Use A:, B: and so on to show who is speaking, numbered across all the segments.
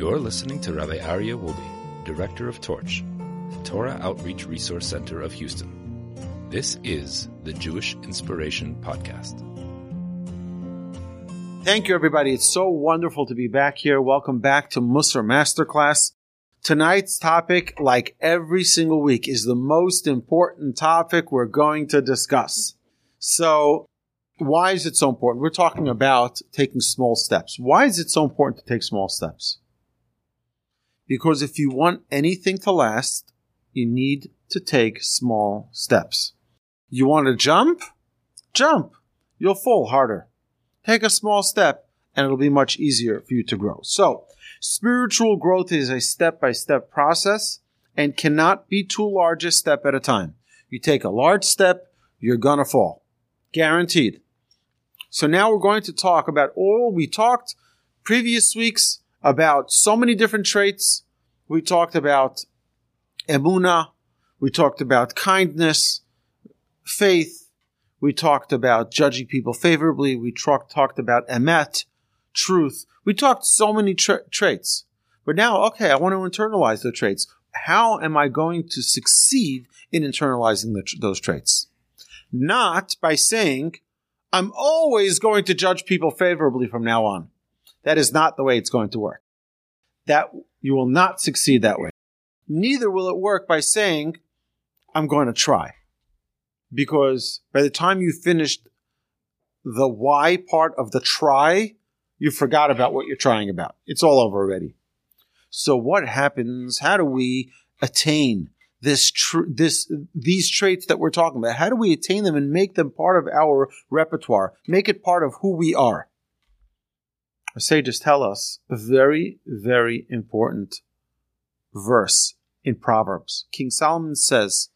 A: You're listening to Rabbi Aryeh Wolbe, Director of Torch, the Torah Outreach Resource Center of Houston. This is the Jewish Inspiration Podcast.
B: Thank you, everybody. It's so wonderful to be back here. Welcome back to Mussar Masterclass. Tonight's topic, like every single week, is the most important topic we're going to discuss. So, why is it so important? We're talking about taking small steps. Why is it so important to take small steps? Because if you want anything to last, you need to take small steps. You want to jump? Jump. You'll fall harder. Take a small step and it'll be much easier for you to grow. So, spiritual growth is a step by step process and cannot be too large a step at a time. You take a large step, you're gonna fall. Guaranteed. So now we're going to talk about all we talked previous weeks about so many different traits. We talked about emuna. We talked about kindness, faith. We talked about judging people favorably. We talked talked about emet, truth. We talked so many tra- traits. But now, okay, I want to internalize the traits. How am I going to succeed in internalizing the, those traits? Not by saying, I'm always going to judge people favorably from now on. That is not the way it's going to work. That you will not succeed that way. Neither will it work by saying, I'm going to try. Because by the time you finished the why part of the try, you forgot about what you're trying about. It's all over already. So what happens? How do we attain this tr- this these traits that we're talking about? How do we attain them and make them part of our repertoire? Make it part of who we are. Sages tell us a very very important verse in Proverbs. King Solomon says,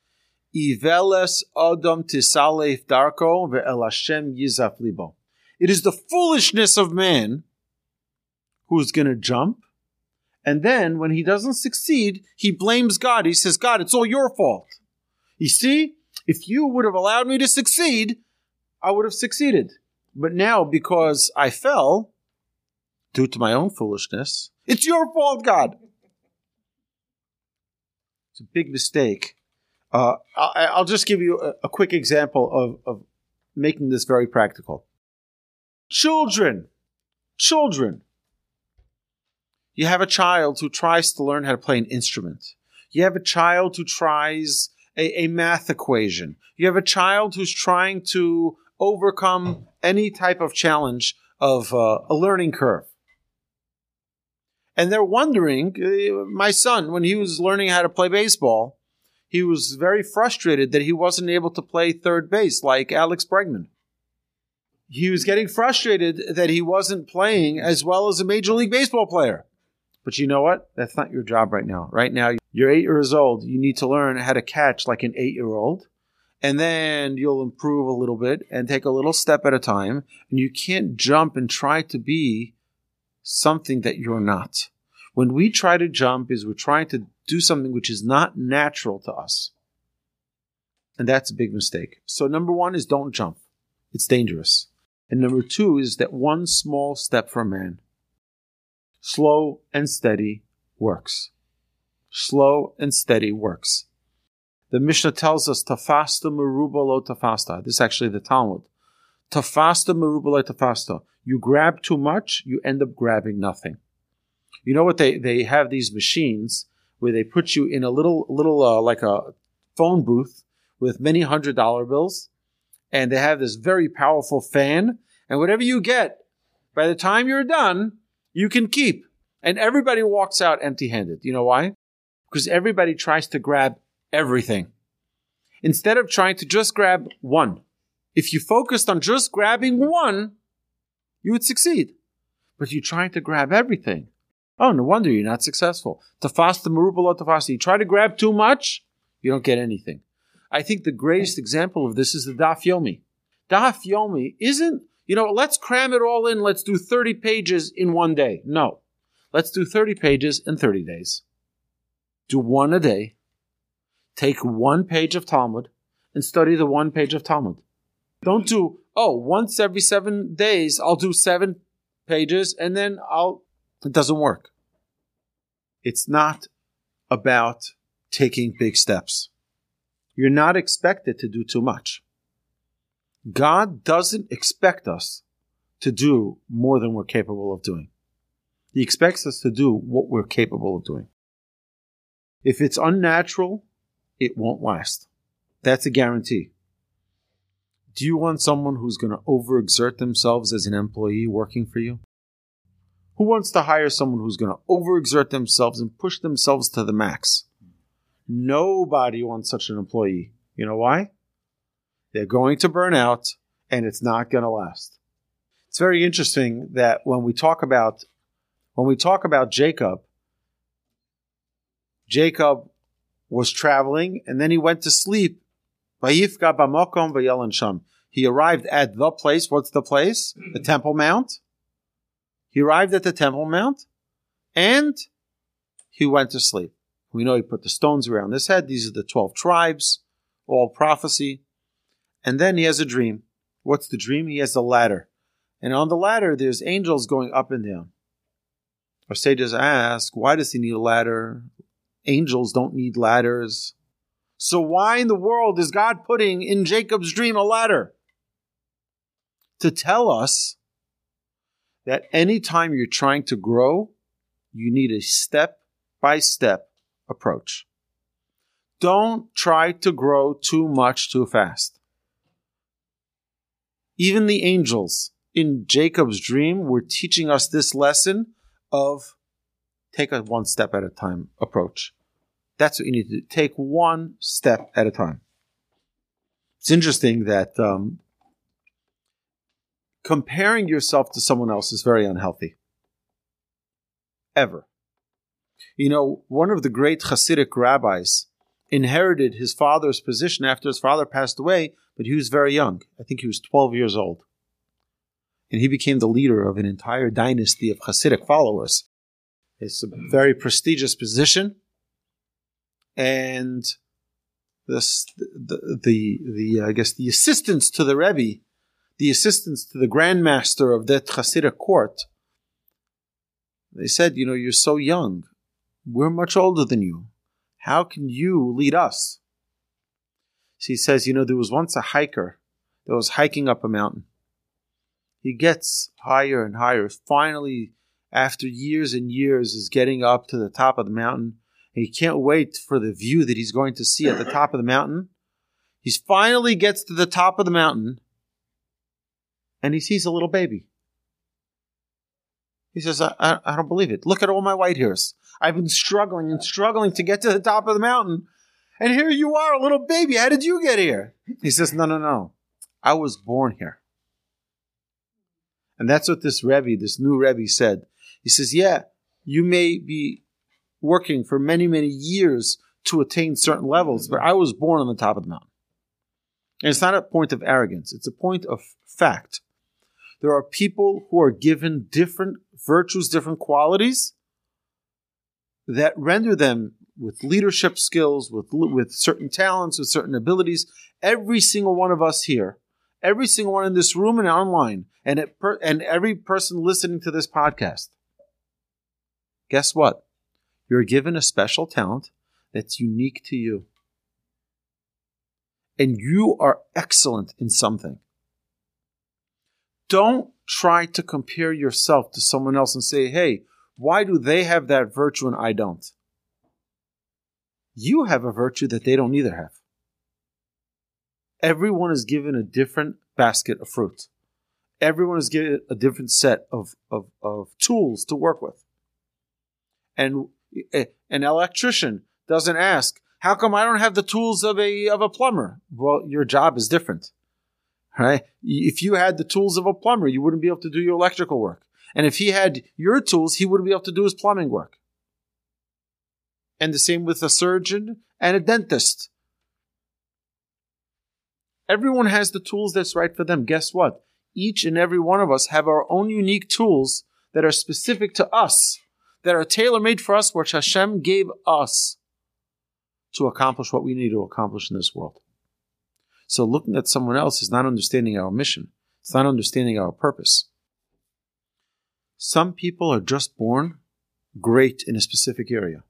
B: "Iveles Adam tisalef darko ve'el Hashem yizaf libo." It is the foolishness of man who's going to jump and then when he doesn't succeed, he blames God. He says, God, it's all your fault. You see, if you would have allowed me to succeed, I would have succeeded. But now, because I fell due to my own foolishness, it's your fault, God. It's a big mistake. Uh, I, will just give you a, quick example of, of making this very practical. Children, children you have a child who tries to learn how to play an instrument. You have a child who tries a, a math equation. You have a child who's trying to overcome any type of challenge of uh, a learning curve. And they're wondering, uh, my son, when he was learning how to play baseball, he was very frustrated that he wasn't able to play third base like Alex Bregman. He was getting frustrated that he wasn't playing as well as a Major League Baseball player. But you know what? That's not your job right now. Right now, you're eight years old. You need to learn how to catch like an eight year old. And then you'll improve a little bit and take a little step at a time. And you can't jump and try to be something that you're not. When we try to jump is we're trying to do something which is not natural to us. And that's a big mistake. So number one is don't jump. It's dangerous. And number two is that one small step for a man slow and steady works. Slow and steady works. The Mishnah tells us tafasta meruba lo tafasta. This is actually the Talmud. Tafasta meruba lo tafasta. You grab too much, you end up grabbing nothing. You know what they they have these machines where they put you in a little little uh, like a phone booth with many hundred dollar bills, and they have this very powerful fan, and whatever you get, by the time you're done, you can keep. And everybody walks out empty handed. You know why? Because everybody tries to grab everything instead of trying to just grab one. If you focused on just grabbing one, you would succeed. But you're trying to grab everything. Oh, no wonder you're not successful. Tafasta meruba lo tafasta. You try to grab too much, you don't get anything. I think the greatest example of this is the Daf Yomi. Daf Yomi isn't you know, let's cram it all in. Let's do 30 pages in one day. No. Let's do 30 pages in 30 days. Do one a day. Take one page of Talmud and study the one page of Talmud. Don't do, oh, once every seven days, I'll do seven pages and then I'll, it doesn't work. it's not about taking big steps. You're not expected to do too much. God doesn't expect us to do more than we're capable of doing. He expects us to do what we're capable of doing. If it's unnatural, it won't last. That's a guarantee. Do you want someone who's going to overexert themselves as an employee working for you? Who wants to hire someone who's going to overexert themselves and push themselves to the max? Nobody wants such an employee. You know why? They're going to burn out and it's not going to last. It's very interesting that when we talk about when we talk about Jacob, Jacob was traveling and then he went to sleep. He arrived at the place. What's the place? The mm-hmm. Temple Mount. He arrived at the Temple Mount and he went to sleep. We know he put the stones around his head. These are the 12 tribes, all prophecy. And then he has a dream. What's the dream? He has a ladder. And on the ladder, there's angels going up and down. Our sages ask, why does he need a ladder? Angels don't need ladders. So why in the world is God putting in Jacob's dream a ladder? To tell us that anytime you're trying to grow, you need a step by step approach. Don't try to grow too much too fast. Even the angels in Jacob's dream were teaching us this lesson of take a one step at a time approach. That's what you need to do. Take one step at a time. It's interesting that um, comparing yourself to someone else is very unhealthy. Ever. You know, one of the great Hasidic rabbis inherited his father's position after his father passed away, but he was very young. I think he was 12 years old. And he became the leader of an entire dynasty of Hasidic followers. It's a very prestigious position. And this, the, the, the, uh, I guess, the assistants to the Rebbe, the assistants to the Grand Master of that Hasidic court, they said, you know, you're so young. We're much older than you. How can you lead us? She says, you know, there was once a hiker that was hiking up a mountain. He gets higher and higher. Finally, after years and years, is getting up to the top of the mountain. He can't wait for the view that he's going to see at the top of the mountain. He finally gets to the top of the mountain and he sees a little baby. He says, I, I, I don't believe it. Look at all my white hairs. I've been struggling and struggling to get to the top of the mountain. And here you are, a little baby. How did you get here? He says, No, no, no. I was born here. And that's what this Rebbe, this new Rebbe said. He says, Yeah, you may be working for many, many years to attain certain levels, but I was born on the top of the mountain. And it's not a point of arrogance, it's a point of fact. There are people who are given different virtues, different qualities that render them with leadership skills, with, with certain talents, with certain abilities. Every single one of us here, every single one in this room and online, and, per, and every person listening to this podcast, guess what? You're given a special talent that's unique to you. And you are excellent in something don't try to compare yourself to someone else and say, hey, why do they have that virtue and I don't? You have a virtue that they don't either have. Everyone is given a different basket of fruit. Everyone is given a different set of, of, of tools to work with. And an electrician doesn't ask, how come I don't have the tools of a, of a plumber? Well, your job is different right? If you had the tools of a plumber, you wouldn't be able to do your electrical work. And if he had your tools, he wouldn't be able to do his plumbing work. And the same with a surgeon and a dentist. Everyone has the tools that's right for them. Guess what? Each and every one of us have our own unique tools that are specific to us, that are tailor made for us, which Hashem gave us to accomplish what we need to accomplish in this world. So looking at someone else is not understanding our mission. It's not understanding our purpose. Some people are just born great in a specific area.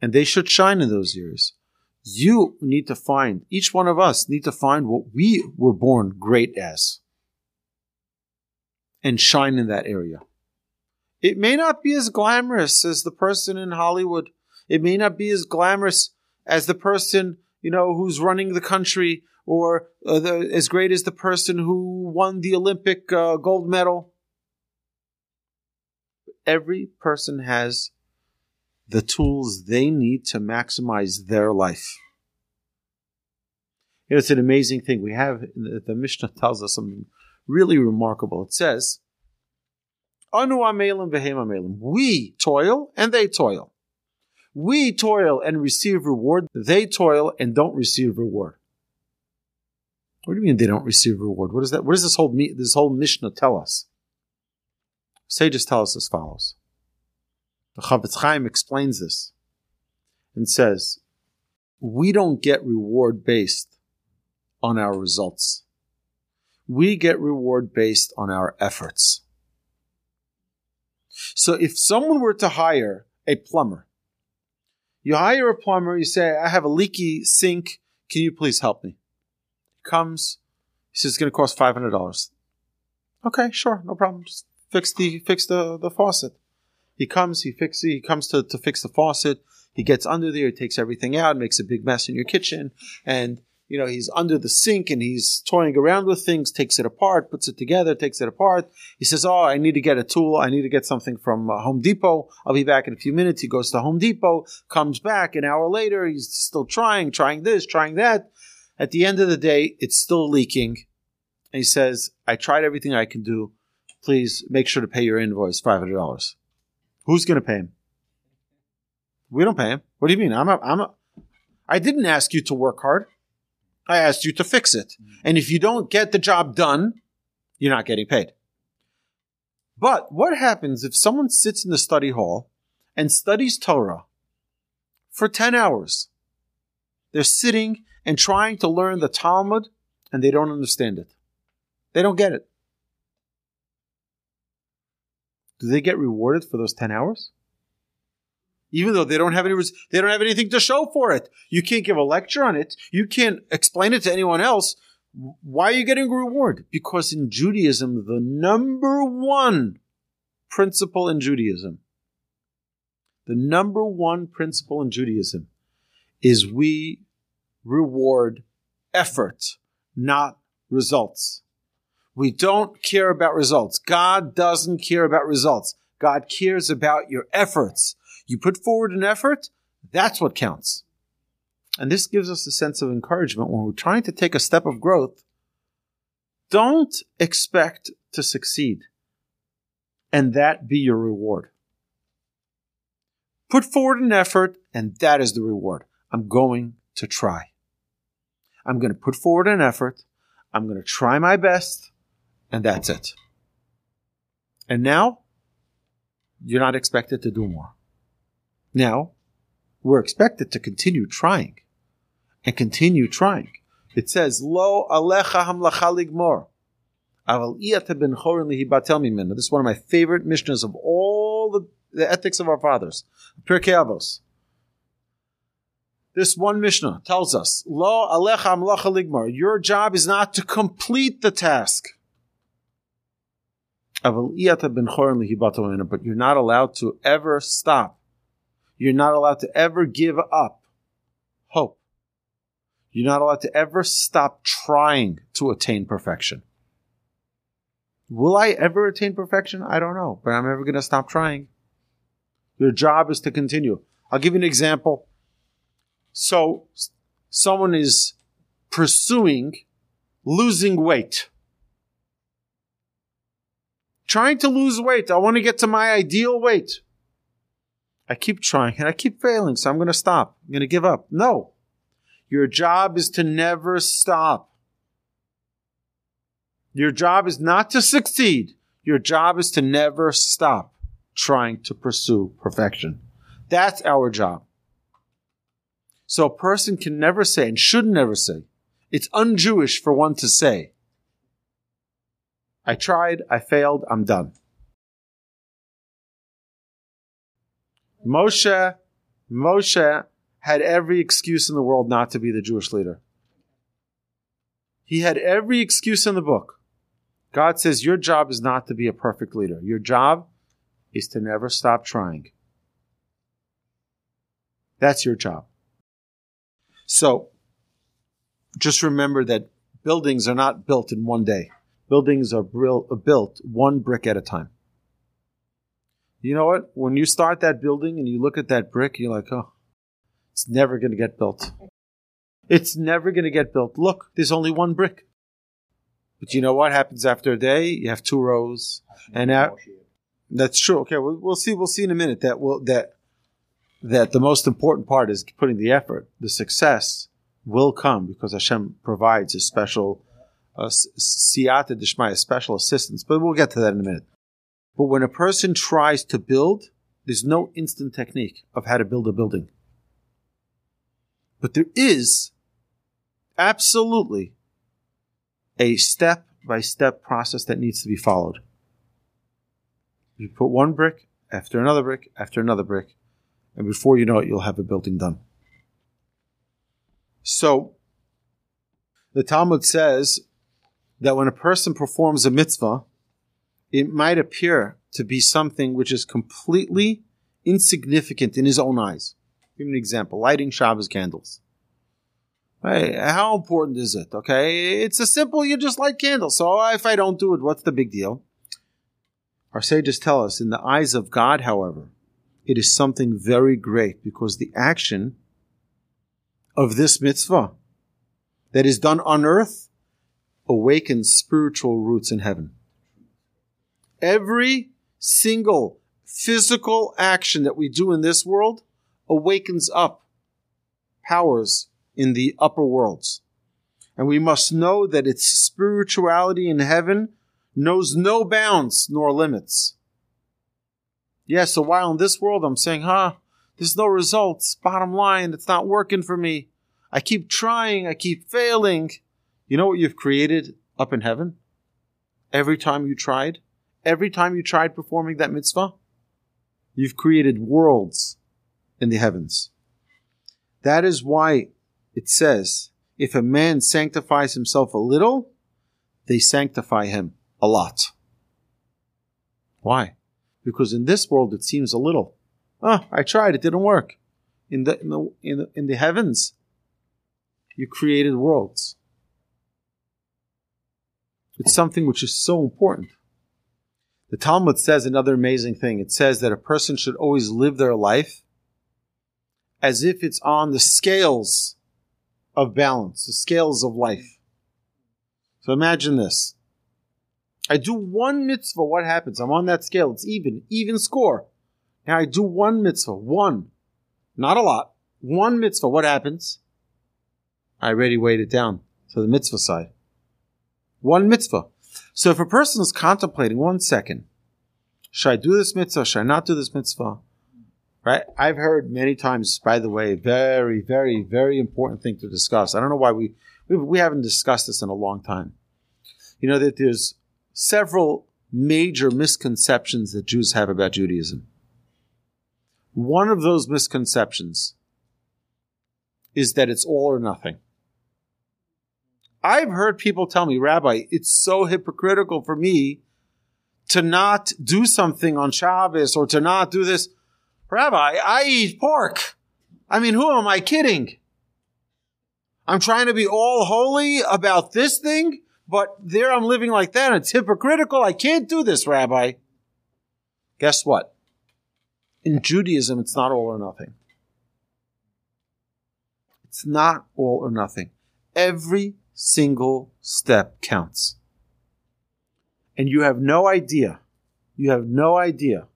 B: And they should shine in those areas. You need to find, each one of us need to find what we were born great as and shine in that area. It may not be as glamorous as the person in Hollywood. It may not be as glamorous as the person, you know, who's running the country or uh, the, as great as the person who won the Olympic uh, gold medal. Every person has the tools they need to maximize their life. You know, it's an amazing thing. We have, the Mishnah tells us something really remarkable. It says, Anu amelim v'hem amelim. We toil and they toil. We toil and receive reward. They toil and don't receive reward. What do you mean they don't receive reward? What is that? What does this whole this whole Mishnah tell us? Sages tell us as follows. The Chafetz Chaim explains this and says, "We don't get reward based on our results. We get reward based on our efforts." So if someone were to hire a plumber, you hire a plumber, you say, I have a leaky sink. Can you please help me? He comes, he says it's going to cost $500. Okay, sure, no problem. Just fix the, fix the, the faucet. He comes, he fixes, he comes to, to fix the faucet. He gets under there, he takes everything out, makes a big mess in your kitchen, and you know, he's under the sink and he's toying around with things, takes it apart, puts it together, takes it apart. He says, Oh, I need to get a tool. I need to get something from uh, Home Depot. I'll be back in a few minutes. He goes to Home Depot, comes back an hour later. He's still trying, trying this, trying that. At the end of the day, it's still leaking. And he says, I tried everything I can do. Please make sure to pay your invoice, $500. Who's going to pay him? We don't pay him. What do you mean? I'm a, I'm a, I didn't ask you to work hard. I asked you to fix it. Mm-hmm. And if you don't get the job done, you're not getting paid. But what happens if someone sits in the study hall and studies Torah for 10 hours? They're sitting and trying to learn the Talmud and they don't understand it. They don't get it. Do they get rewarded for those 10 hours? Even though they don't have any they don't have anything to show for it. You can't give a lecture on it. You can't explain it to anyone else. Why are you getting a reward? Because in Judaism, the number one principle in Judaism, the number one principle in Judaism is we reward effort, not results. We don't care about results. God doesn't care about results. God cares about your efforts. You put forward an effort, that's what counts. And this gives us a sense of encouragement when we're trying to take a step of growth. Don't expect to succeed and that be your reward. Put forward an effort and that is the reward. I'm going to try. I'm going to put forward an effort. I'm going to try my best and that's it. And now you're not expected to do more. Now, we're expected to continue trying and continue trying. It says, Lo alecha hamlacha ligmor. This is one of my favorite mishnahs of all the, the ethics of our fathers. Pirkei Avos. This one mishnah tells us, Lo alecha hamlacha ligmor. Your job is not to complete the task. But you're not allowed to ever stop you're not allowed to ever give up hope. You're not allowed to ever stop trying to attain perfection. Will I ever attain perfection? I don't know, but I'm never going to stop trying. Your job is to continue. I'll give you an example. So, someone is pursuing losing weight. Trying to lose weight. I want to get to my ideal weight. I keep trying and I keep failing, so I'm going to stop. I'm going to give up. No. Your job is to never stop. Your job is not to succeed. Your job is to never stop trying to pursue perfection. That's our job. So a person can never say and should never say, it's un-Jewish for one to say, I tried, I failed, I'm done. Moshe, Moshe had every excuse in the world not to be the Jewish leader. He had every excuse in the book. God says, Your job is not to be a perfect leader. Your job is to never stop trying. That's your job. So, just remember that buildings are not built in one day. Buildings are built one brick at a time. You know what? When you start that building and you look at that brick, you're like, oh, it's never going to get built. It's never going to get built. Look, there's only one brick. But you know what happens after a day? You have two rows, and that, that's true. Okay, we'll, we'll see. We'll see in a minute that will that that the most important part is putting the effort. The success will come because Hashem provides a special uh, siyata special assistance. But we'll get to that in a minute. But when a person tries to build, there's no instant technique of how to build a building. But there is absolutely a step by step process that needs to be followed. You put one brick after another brick after another brick, and before you know it, you'll have a building done. So, the Talmud says that when a person performs a mitzvah, it might appear to be something which is completely insignificant in his own eyes. Give me an example lighting Shabbos candles. Hey, how important is it? Okay, it's a simple, you just light candles. So if I don't do it, what's the big deal? Our sages tell us, in the eyes of God, however, it is something very great because the action of this mitzvah that is done on earth awakens spiritual roots in heaven. Every single physical action that we do in this world awakens up powers in the upper worlds. And we must know that its spirituality in heaven knows no bounds nor limits. Yes, yeah, so while in this world I'm saying, huh, there's no results, bottom line, it's not working for me. I keep trying, I keep failing. You know what you've created up in heaven? Every time you tried, every time you tried performing that mitzvah, you've created worlds in the heavens. That is why it says, if a man sanctifies himself a little, they sanctify him a lot. Why? Because in this world it seems a little. Ah, I tried, it didn't work. In the, in the, in the, in the heavens, you created worlds. It's something which is so important. The Talmud says another amazing thing. It says that a person should always live their life as if it's on the scales of balance, the scales of life. So imagine this. I do one mitzvah, what happens? I'm on that scale. It's even, even score. Now I do one mitzvah, one. Not a lot. One mitzvah, what happens? I already weighed it down to the mitzvah side. One mitzvah. So if a person is contemplating one second, should I do this mitzvah? Should I not do this mitzvah? right? I've heard many times, by the way, very, very, very important thing to discuss. I don't know why we, we, haven't discussed this in a long time. You know, that there's several major misconceptions that Jews have about Judaism. One of those misconceptions is that it's all or nothing. I've heard people tell me, Rabbi, it's so hypocritical for me to not do something on Shabbos or to not do this. Rabbi, I eat pork. I mean, who am I kidding? I'm trying to be all holy about this thing, but there I'm living like that. It's hypocritical. I can't do this, Rabbi. Guess what? In Judaism, it's not all or nothing. It's not all or nothing. Every single step counts. And you have no idea, you have no idea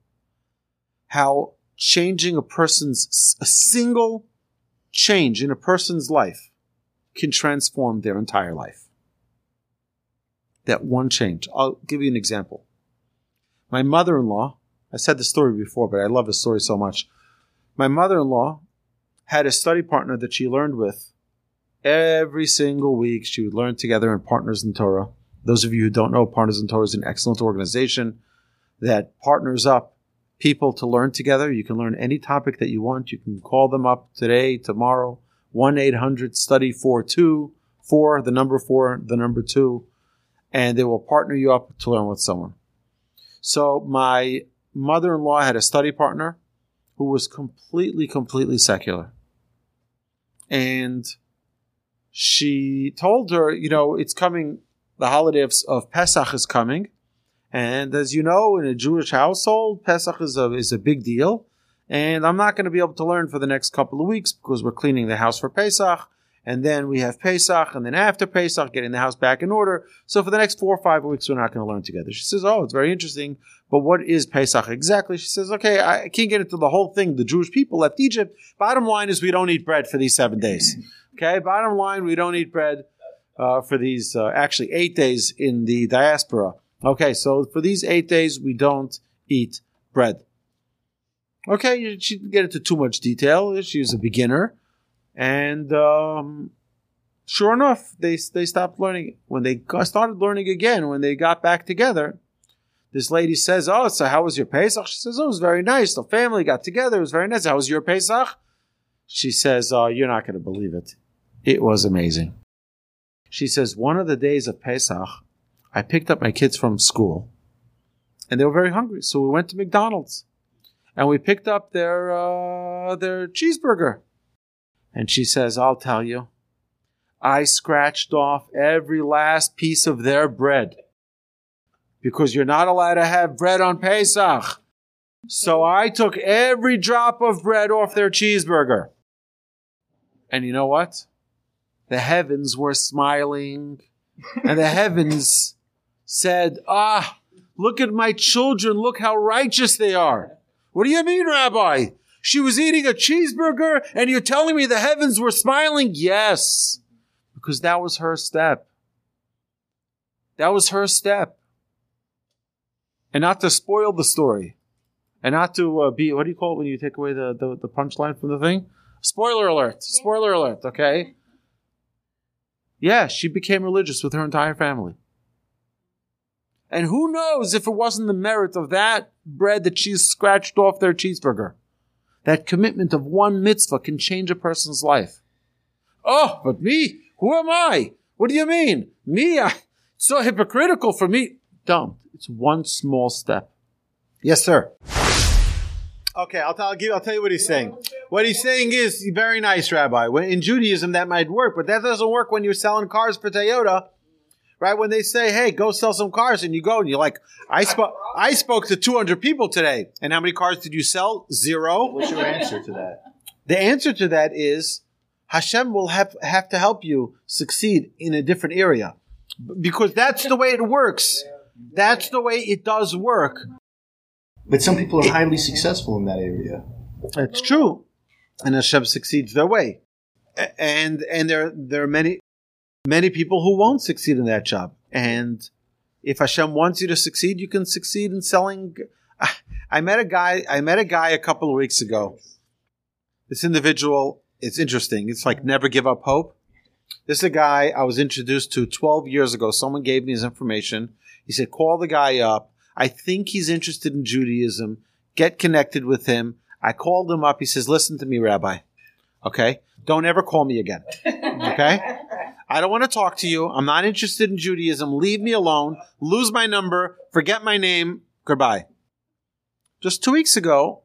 B: how changing a person's, a single change in a person's life can transform their entire life. That one change. I'll give you an example. My mother in law, I said the story before, but I love the story so much. My mother in law had a study partner that she learned with every single week. She would learn together in Partners in Torah. Those of you who don't know, Partners in Torah is an excellent organization that partners up people to learn together. You can learn any topic that you want. You can call them up today, tomorrow, 1 800 study 42, 4, the number 4, the number 2, and they will partner you up to learn with someone. So, my mother in law had a study partner who was completely, completely secular. And she told her, you know, it's coming, the holiday of, of Pesach is coming. And as you know, in a Jewish household, Pesach is a, is a big deal. And I'm not going to be able to learn for the next couple of weeks because we're cleaning the house for Pesach. And then we have Pesach. And then after Pesach, getting the house back in order. So for the next four or five weeks, we're not going to learn together. She says, Oh, it's very interesting. But what is Pesach exactly? She says, Okay, I can't get into the whole thing. The Jewish people left Egypt. Bottom line is we don't eat bread for these seven days. Okay, bottom line, we don't eat bread uh, for these uh, actually eight days in the diaspora. Okay, so for these eight days, we don't eat bread. Okay, she didn't get into too much detail. She's a beginner. And um, sure enough, they, they stopped learning. When they started learning again, when they got back together, this lady says, Oh, so how was your Pesach? She says, Oh, it was very nice. The family got together. It was very nice. How was your Pesach? She says, Oh, you're not going to believe it. It was amazing. She says, One of the days of Pesach, I picked up my kids from school and they were very hungry. So we went to McDonald's and we picked up their, uh, their cheeseburger. And she says, I'll tell you, I scratched off every last piece of their bread because you're not allowed to have bread on Pesach. So I took every drop of bread off their cheeseburger. And you know what? The heavens were smiling, and the heavens said, Ah, look at my children, look how righteous they are. What do you mean, Rabbi? She was eating a cheeseburger, and you're telling me the heavens were smiling? Yes, because that was her step. That was her step. And not to spoil the story, and not to uh, be, what do you call it when you take away the, the, the punchline from the thing? Spoiler alert. Spoiler alert, okay? Yeah, she became religious with her entire family. And who knows if it wasn't the merit of that bread that she scratched off their cheeseburger. That commitment of one mitzvah can change a person's life. Oh, but me? Who am I? What do you mean? Me? I, it's so hypocritical for me. Don't. It's one small step. Yes, sir. Okay, I'll tell, I'll, give, I'll tell you what he's saying. What he's saying is very nice, Rabbi. In Judaism, that might work, but that doesn't work when you're selling cars for Toyota, right? When they say, "Hey, go sell some cars," and you go and you're like, "I spoke, I spoke to 200 people today, and how many cars did you sell? Zero.
C: What's your answer to that?
B: The answer to that is Hashem will have have to help you succeed in a different area, because that's the way it works. That's the way it does work.
C: But some people are highly successful in that area.
B: That's true, and Hashem succeeds their way, and and there there are many many people who won't succeed in that job. And if Hashem wants you to succeed, you can succeed in selling. I met a guy. I met a guy a couple of weeks ago. This individual. It's interesting. It's like never give up hope. This is a guy I was introduced to 12 years ago. Someone gave me his information. He said, call the guy up. I think he's interested in Judaism. Get connected with him. I called him up. He says, listen to me, Rabbi. Okay. Don't ever call me again. Okay. I don't want to talk to you. I'm not interested in Judaism. Leave me alone. Lose my number. Forget my name. Goodbye. Just two weeks ago,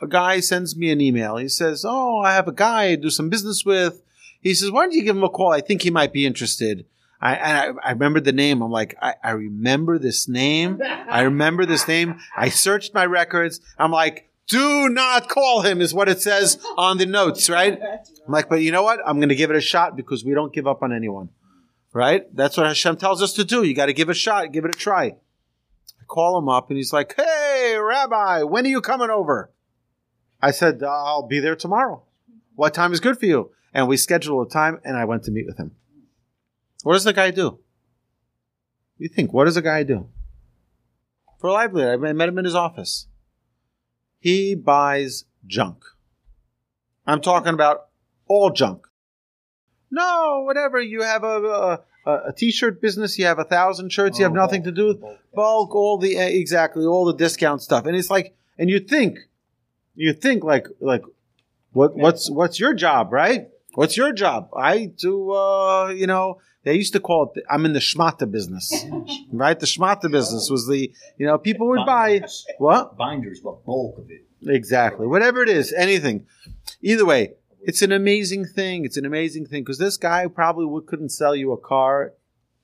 B: a guy sends me an email. He says, Oh, I have a guy I do some business with. He says, Why don't you give him a call? I think he might be interested. I, and I, I the name. I'm like, I, I remember this name. I remember this name. I searched my records. I'm like, do not call him is what it says on the notes, right? I'm like, but you know what? I'm going to give it a shot because we don't give up on anyone, right? That's what Hashem tells us to do. You got to give it a shot, give it a try. I call him up and he's like, Hey, Rabbi, when are you coming over? I said, I'll be there tomorrow. What time is good for you? And we scheduled a time and I went to meet with him. What does the guy do? You think, what does a guy do? For a livelihood, I met him in his office. He buys junk. I'm talking about all junk. No, whatever. You have a, a, a t-shirt business. You have a thousand shirts. you have
C: Oh,
B: nothing to do with
C: bulk.
B: All the eh, exactly all the discount stuff. And it's like And you think, you think like like what what's what's your job, right? What's your job? I do uh, you know, they used to call it I'm in the schmata business. right? The schmata business was the you know, people would buy
C: Binders.
B: what?
C: Binders, but bulk of it.
B: Exactly. Whatever it is, anything. Either way, it's an amazing thing. It's an amazing thing because this guy probably would, couldn't sell you a car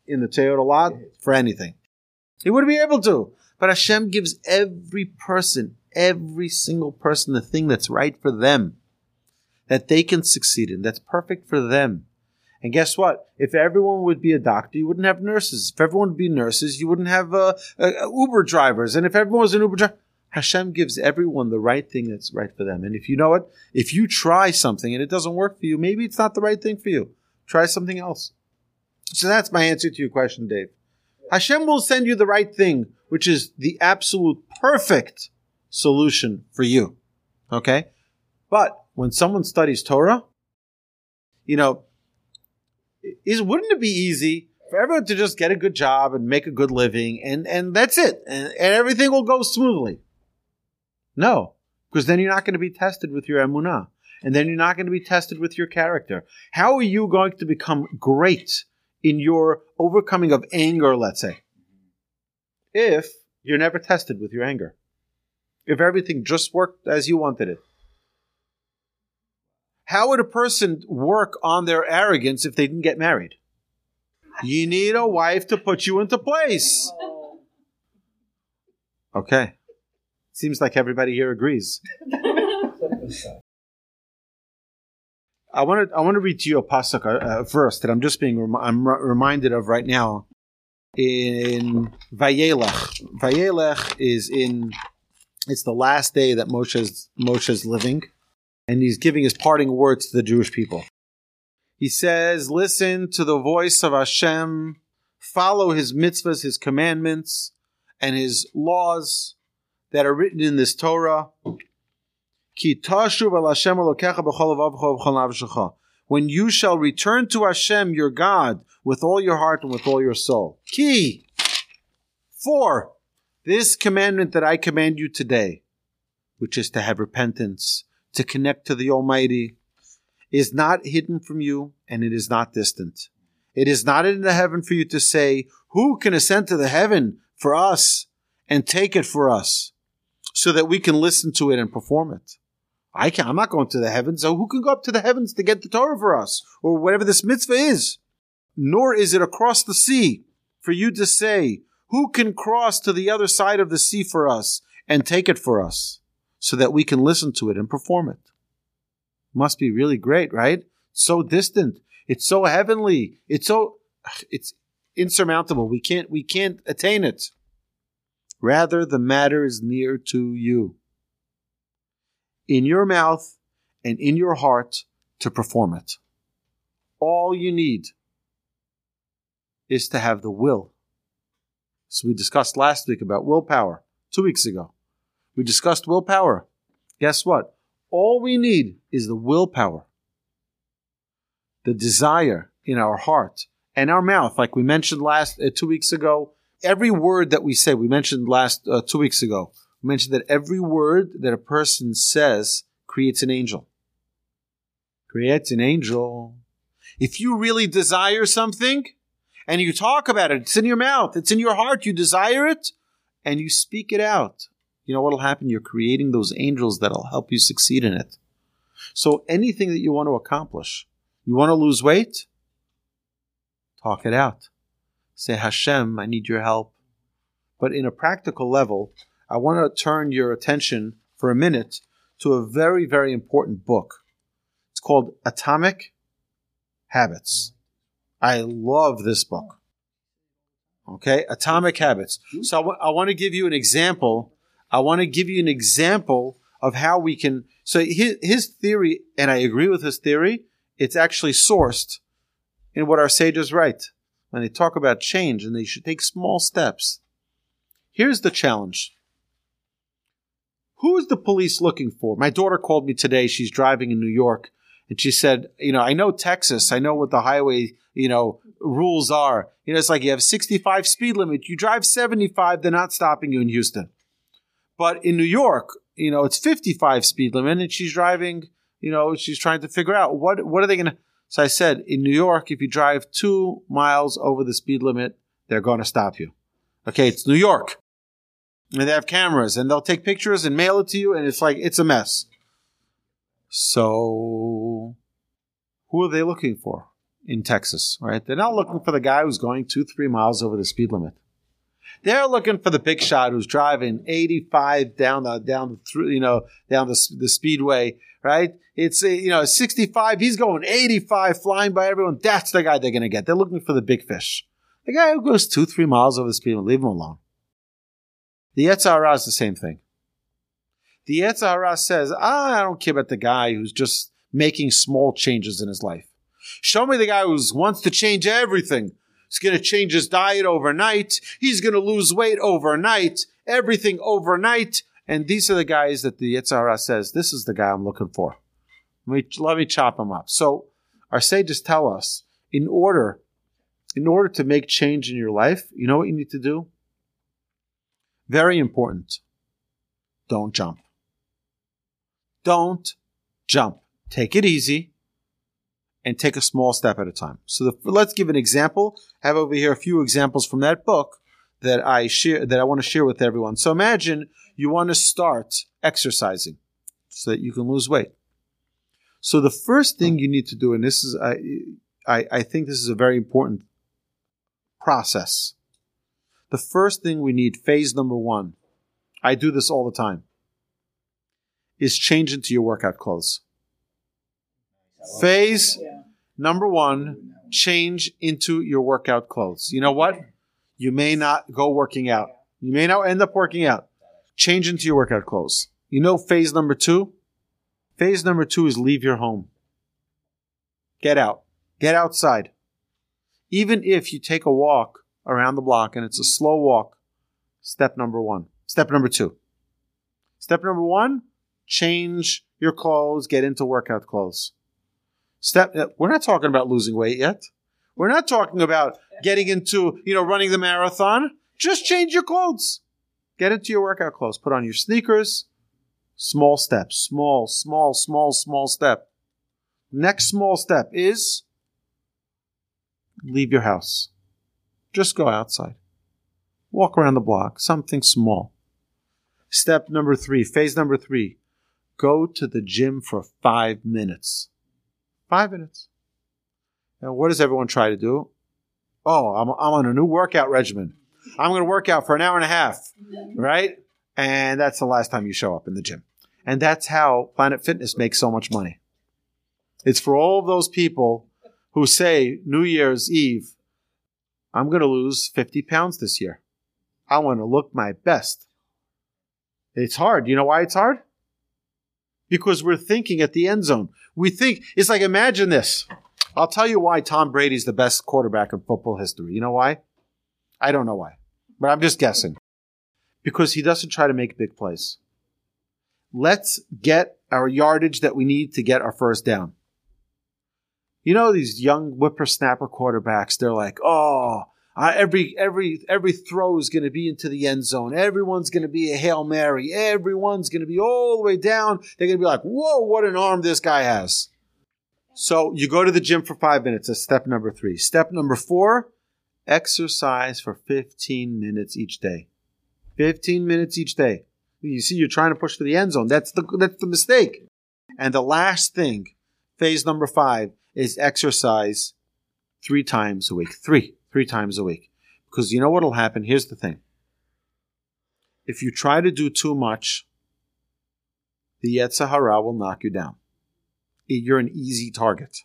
B: in the Toyota lot for anything. He wouldn't be able to. But Hashem gives every person, every single person, the thing that's right for them, that they can succeed in, that's perfect for them. And guess what? If everyone would be a doctor, you wouldn't have nurses. If everyone would be nurses, you wouldn't have uh, uh, Uber drivers. And if everyone was an Uber driver, Hashem gives everyone the right thing that's right for them. And if you know it, if you try something and it doesn't work for you, maybe it's not the right thing for you. Try something else. So that's my answer to your question, Dave. Hashem will send you the right thing, which is the absolute perfect solution for you. Okay? But when someone studies Torah, you know, is wouldn't it be easy for everyone to just get a good job and make a good living and and that's it and, and everything will go smoothly? No, because then you're not going to be tested with your emunah, and then you're not going to be tested with your character. How are you going to become great in your overcoming of anger? Let's say, if you're never tested with your anger, if everything just worked as you wanted it. How would a person work on their arrogance if they didn't get married? You need a wife to put you into place. Okay. Seems like everybody here agrees. I want to I want to read to you a pasuk, a, a verse that I'm just being rem- I'm re- reminded of right now in Vayelech. Vayelech is in it's the last day that Moshe's Moshe's living, and he's giving his parting words to the Jewish people. He says, "Listen to the voice of Hashem, follow His mitzvahs, His commandments, and His laws." that are written in this Torah. When you shall return to Hashem your God with all your heart and with all your soul. Key. Four. This commandment that I command you today, which is to have repentance, to connect to the Almighty, is not hidden from you and it is not distant. It is not in the heaven for you to say, Who can ascend to the heaven for us and take it for us? so that we can listen to it and perform it. I can't, I'm not going to the heavens, so who can go up to the heavens to get the Torah for us? Or whatever this mitzvah is. Nor is it across the sea for you to say, who can cross to the other side of the sea for us and take it for us so that we can listen to it and perform it? Must be really great, right? So distant. It's so heavenly. It's so it's insurmountable. We can't we can't attain it. Rather, the matter is near to you. In your mouth and in your heart to perform it. All you need is to have the will. So we discussed last week about willpower, two weeks ago. We discussed willpower. Guess what? All we need is the willpower, the desire in our heart and our mouth, like we mentioned last uh, two weeks ago every word that we say, we mentioned last uh, two weeks ago, we mentioned that every word that a person says creates an angel. Creates an angel. If you really desire something and you talk about it, it's in your mouth, it's in your heart, you desire it, and you speak it out, you know what'll happen? You're creating those angels that'll help you succeed in it. So anything that you want to accomplish, you want to lose weight, talk it out say, Hashem, I need your help. But in a practical level, I want to turn your attention for a minute to a very, very important book. It's called Atomic Habits. I love this book. Okay, Atomic Habits. So I, w- I want to give you an example. I want to give you an example of how we can. So his, his theory, and I agree with his theory, it's actually sourced in what our sages write when they talk about change and they should take small steps. Here's the challenge. Who is the police looking for? My daughter called me today. She's driving in New York and she said, you know, I know Texas. I know what the highway, you know, rules are. You know, it's like you have 65 speed limit. You drive 75, they're not stopping you in Houston. But in New York, you know, it's 55 speed limit and she's driving, you know, she's trying to figure out what, what are they going to, so I said, in New York, if you drive two miles over the speed limit, they're going to stop you. Okay, it's New York. And they have cameras and they'll take pictures and mail it to you, and it's like, it's a mess. So, who are they looking for in Texas, right? They're not looking for the guy who's going two, three miles over the speed limit. They're looking for the big shot who's driving 85 down the down through you know down the the speedway, right? It's you know 65. He's going 85, flying by everyone. That's the guy they're going to get. They're looking for the big fish. The guy who goes two, three miles over the speed limit, leave him alone. The Yetzer Hara is the same thing. The Yetzer Hara says, ah, I don't care about the guy who's just making small changes in his life. Show me the guy who wants to change everything. He's going to change his diet overnight. He's going to lose weight overnight. Everything overnight. And these are the guys that the Yetzer Hara says, this is the guy I'm looking for. Let me, let me chop him up. So our sages tell us, in order, in order to make change in your life, you know what you need to do? Very important. Don't jump. Don't jump. Take it easy and take a small step at a time. So the, let's give an example. I have over here a few examples from that book that I share that I want to share with everyone. So imagine you want to start exercising so that you can lose weight. So the first thing you need to do, and this is I I, I think this is a very important process. The first thing we need, phase number one, I do this all the time, is change into your workout clothes. Phase number one, change into your workout clothes. You know what? You may not go working out. You may not end up working out. Change into your workout clothes. You know phase number two? Phase number two is leave your home. Get out. Get outside. Even if you take a walk around the block and it's a slow walk, step number one. Step number two. Step number one, change your clothes, get into workout clothes. Step, uh, we're not talking about losing weight yet. We're not talking about getting into, you know, running the marathon. Just change your clothes. Get into your workout clothes. Put on your sneakers. Small steps. Small, small, small, small step. Next small step is leave your house. Just go outside. Walk around the block. Something small. Step number three, phase number three. Go to the gym for five minutes. Five minutes. And what does everyone try to do? Oh, I'm, I'm on a new workout regimen. I'm going to work out for an hour and a half, right? And that's the last time you show up in the gym. And that's how Planet Fitness makes so much money. It's for all of those people who say New Year's Eve, I'm going to lose 50 pounds this year. I want to look my best. It's hard. You know why it's hard? Because we're thinking at the end zone. We think, it's like, imagine this. I'll tell you why Tom Brady's the best quarterback in football history. You know why? I don't know why, but I'm just guessing. Because he doesn't try to make big plays. Let's get our yardage that we need to get our first down. You know, these young whippersnapper quarterbacks, they're like, oh, uh, every every every throw is going to be into the end zone. Everyone's going to be a hail mary. Everyone's going to be all the way down. They're going to be like, "Whoa, what an arm this guy has!" So you go to the gym for five minutes. That's step number three. Step number four: exercise for fifteen minutes each day. Fifteen minutes each day. You see, you're trying to push to the end zone. That's the that's the mistake. And the last thing, phase number five, is exercise three times a week. Three three times a week. Because you know what will happen? Here's the thing. If you try to do too much, the Yetzer Hara will knock you down. Eh, you're an easy target.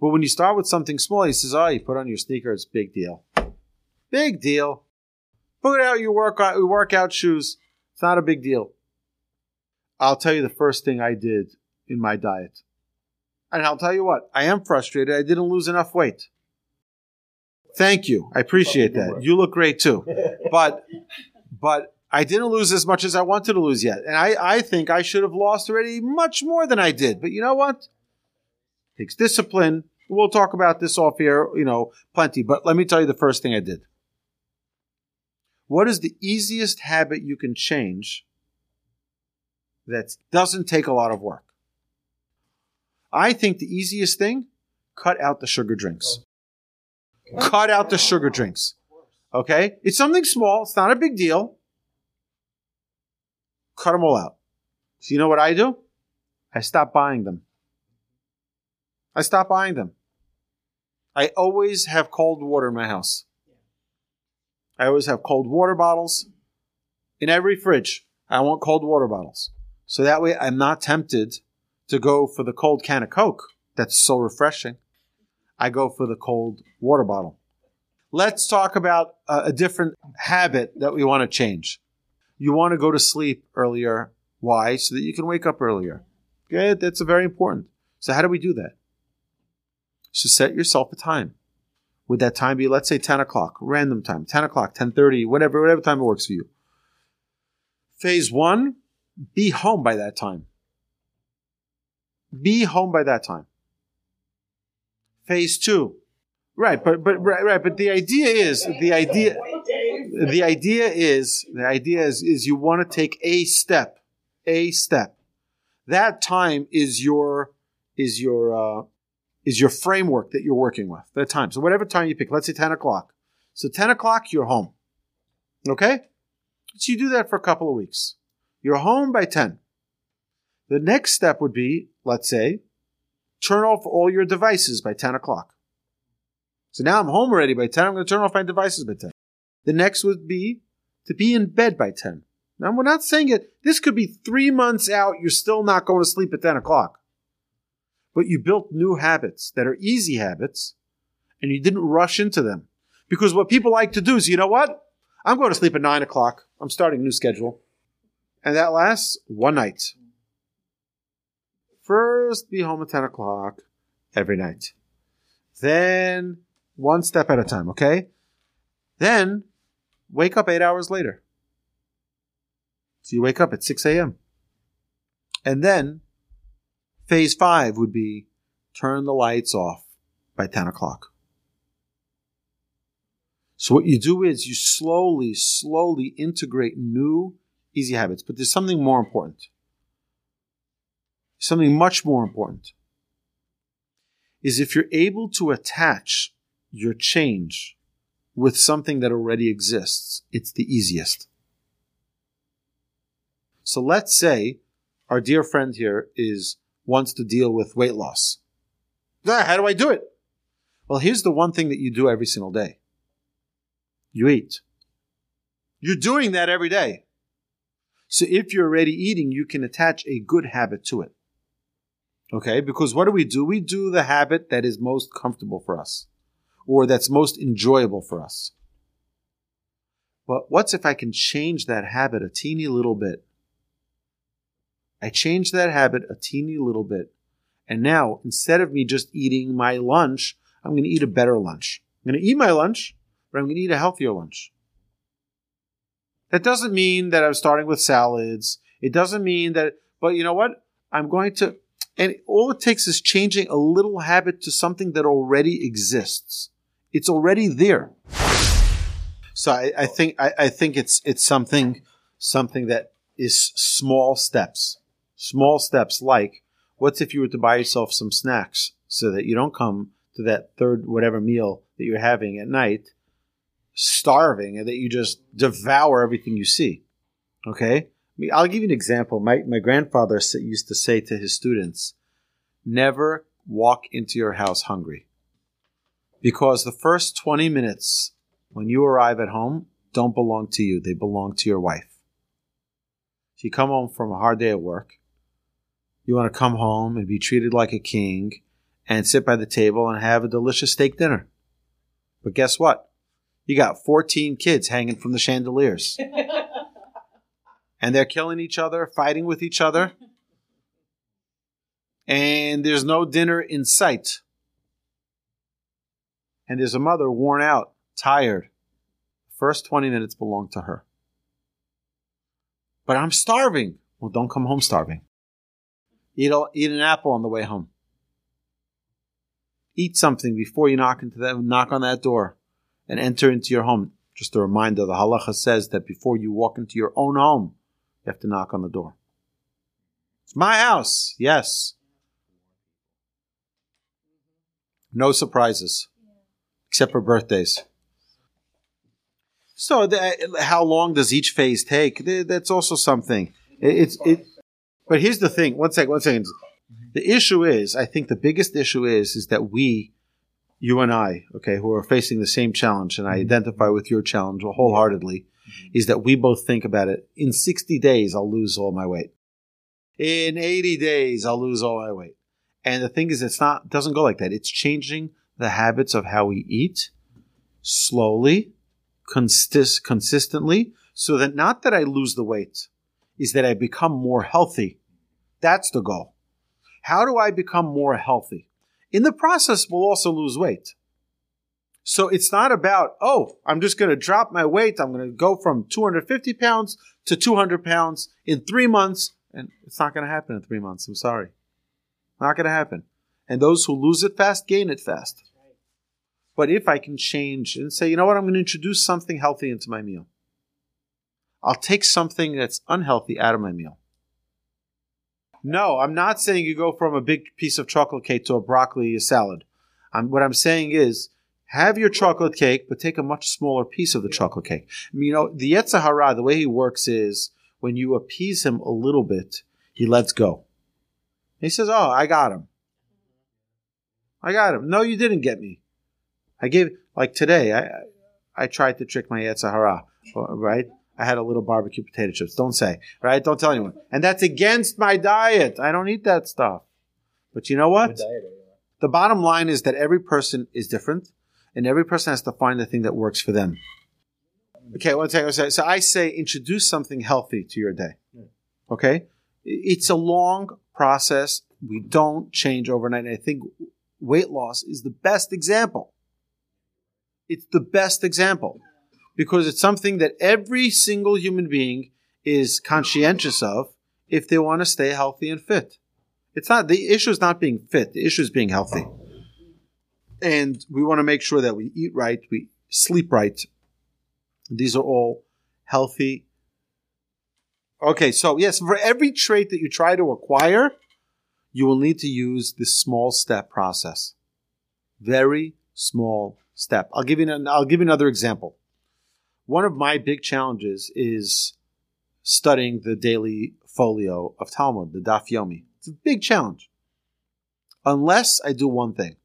B: But when you start with something small, he says, oh, you put on your sneakers, big deal. Big deal. Put out your workout, your workout shoes. It's not a big deal. I'll tell you the first thing I did in my diet. And I'll tell you what, I am frustrated. I didn't lose enough weight. Thank you. I appreciate that. You look great too. But but I didn't lose as much as I wanted to lose yet. And I, I think I should have lost already much more than I did. But you know what? It takes discipline. We'll talk about this off here, you know, plenty. But let me tell you the first thing I did. What is the easiest habit you can change that doesn't take a lot of work. I think the easiest thing, cut out the sugar drinks. Cut out the sugar drinks. Okay? It's something small. It's not a big deal. Cut them all out. So you know what I do? I stop buying them. I stop buying them. I always have cold water in my house. I always have cold water bottles in every fridge. I want cold water bottles. So that way I'm not tempted to go for the cold can of Coke. That's so refreshing. I go for the cold water bottle. Let's talk about a, a different habit that we want to change. You want to go to sleep earlier. Why? So that you can wake up earlier. Okay, that's very important. So how do we do that? So set yourself a time. Would that time be, let's say, 10 o'clock, random time, 10 o'clock, 10.30, whatever, whatever time it works for you. Phase one, be home by that time. Be home by that time. Phase two, right? But but right, right. But the idea is the idea. The idea is the idea is is you want to take a step, a step. That time is your is your uh, is your framework that you're working with. That time. So whatever time you pick, let's say ten o'clock. So ten o'clock, you're home. Okay. So you do that for a couple of weeks. You're home by 10. The next step would be, let's say, turn off all your devices by 10 o'clock. So now I'm home already by 10. I'm going to turn off my devices by 10. The next would be to be in bed by 10. Now, we're not saying it, this could be three months out. You're still not going to sleep at 10 o'clock. But you built new habits that are easy habits and you didn't rush into them. Because what people like to do is, you know what? I'm going to sleep at 9 o'clock. I'm starting a new schedule. And that lasts one night. First, be home at 10 o'clock every night. Then, one step at a time, okay? Then, wake up eight hours later. So you wake up at 6 a.m. And then, phase five would be turn the lights off by 10 o'clock. So what you do is you slowly, slowly integrate new easy habits. But there's something more important. Something much more important is if you're able to attach your change with something that already exists, it's the easiest. So let's say our dear friend here is wants to deal with weight loss. Ah, how do I do it? Well, here's the one thing that you do every single day. You eat. You're doing that every day. So if you're already eating, you can attach a good habit to it. Okay, because what do we do? We do the habit that is most comfortable for us or that's most enjoyable for us. But what's if I can change that habit a teeny little bit? I change that habit a teeny little bit. And now, instead of me just eating my lunch, I'm going to eat a better lunch. I'm going to eat my lunch, but I'm going to eat a healthier lunch. That doesn't mean that I'm starting with salads. It doesn't mean that, but you know what? I'm going to, and all it takes is changing a little habit to something that already exists. It's already there. So I, I think, I, I think it's, it's something, something that is small steps. Small steps like, what's if you were to buy yourself some snacks so that you don't come to that third whatever meal that you're having at night starving and that you just devour everything you see. Okay? I'll give you an example. My, my grandfather used to say to his students, never walk into your house hungry. Because the first 20 minutes when you arrive at home don't belong to you, they belong to your wife. If you come home from a hard day at work, you want to come home and be treated like a king and sit by the table and have a delicious steak dinner. But guess what? You got 14 kids hanging from the chandeliers. and they're killing each other, fighting with each other. And there's no dinner in sight. And there's a mother worn out, tired. The First 20 minutes belong to her. But I'm starving. Well, don't come home starving. Eat, a, eat an apple on the way home. Eat something before you knock into that knock on that door and enter into your home. Just a reminder, the halacha says that before you walk into your own home, you have to knock on the door. It's my house, yes. No surprises, except for birthdays. So, the, how long does each phase take? That's also something. It, it's it. But here's the thing. One second. One second. The issue is, I think the biggest issue is, is that we, you and I, okay, who are facing the same challenge, and I mm-hmm. identify with your challenge wholeheartedly, Mm-hmm. is that we both think about it. In 60 days, I'll lose all my weight. In 80 days, I'll lose all my weight. And the thing is, it's not doesn't go like that. It's changing the habits of how we eat slowly, consist, consistently, so that not that I lose the weight, is that I become more healthy. That's the goal. How do I become more healthy? In the process, we'll also lose weight. So it's not about, oh, I'm just going to drop my weight. I'm going to go from 250 pounds to 200 pounds in three months. And it's not going to happen in three months. I'm sorry. Not going to happen. And those who lose it fast gain it fast. But if I can change and say, you know what, I'm going to introduce something healthy into my meal. I'll take something that's unhealthy out of my meal. No, I'm not saying you go from a big piece of chocolate cake to a broccoli salad. I'm, what I'm saying is have your chocolate cake, but take a much smaller piece of the chocolate cake. I mean, you know, the yetzer hara, the way he works is when you appease him a little bit, he lets go. He says, Oh, I got him. I got him. No, you didn't get me. I gave, like today, I, I tried to trick my yetzer hara. Right? I had a little barbecue potato chips. Don't say, right? Don't tell anyone. And that's against my diet. I don't eat that stuff. But you know what? The bottom line is that every person is different and every person has to find the thing that works for them. Okay, one second. So I say introduce something healthy to your day. Okay? It's a long process. We don't change overnight. And I think weight loss is the best example. It's the best example because it's something that every single human being is conscientious of if they want to stay healthy and fit. It's not the issue is not being fit. The issue is being healthy. And we want to make sure that we eat right, we sleep right. These are all healthy. Okay, so yes, for every trait that you try to acquire, you will need to use this small step process. Very small step. I'll give you an, I'll give you another example one of my big challenges is studying the daily folio of Talmud, the Daf Yomi. It's a big challenge. Unless I do one thing.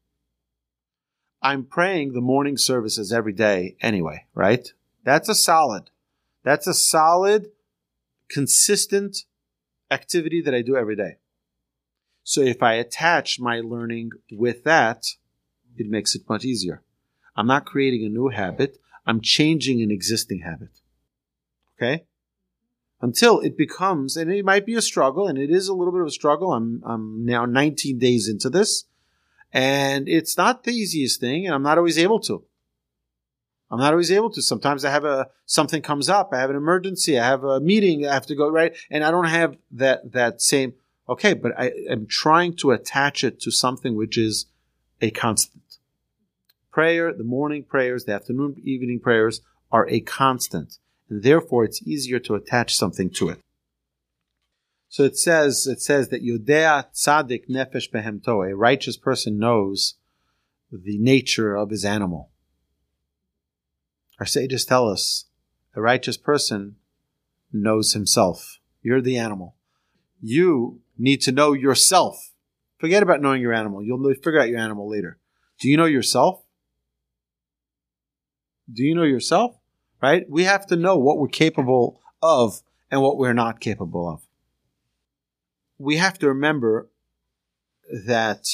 B: I'm praying the morning services every day anyway, right? That's a solid. That's a solid, consistent activity that I do every day. So if I attach my learning with that, it makes it much easier. I'm not creating a new habit. I'm changing an existing habit. Okay? Until it becomes, and it might be a struggle, and it is a little bit of a struggle. I'm, I'm now 19 days into this, and it's not the easiest thing, and I'm not always able to. I'm not always able to. Sometimes I have a something comes up. I have an emergency. I have a meeting. I have to go right, and I don't have that that same. Okay, but I am trying to attach it to something which is a constant prayer, the morning prayers, the afternoon, evening prayers are a constant. And therefore, it's easier to attach something to it. So it says, it says that Yodea Tzadik Nefesh Behemto, a righteous person knows the nature of his animal. Our sages tell us a righteous person knows himself. You're the animal. You need to know yourself. Forget about knowing your animal. You'll figure out your animal later. Do you know yourself? Do you know yourself? Right? We have to know what we're capable of and what we're not capable of. We have to remember that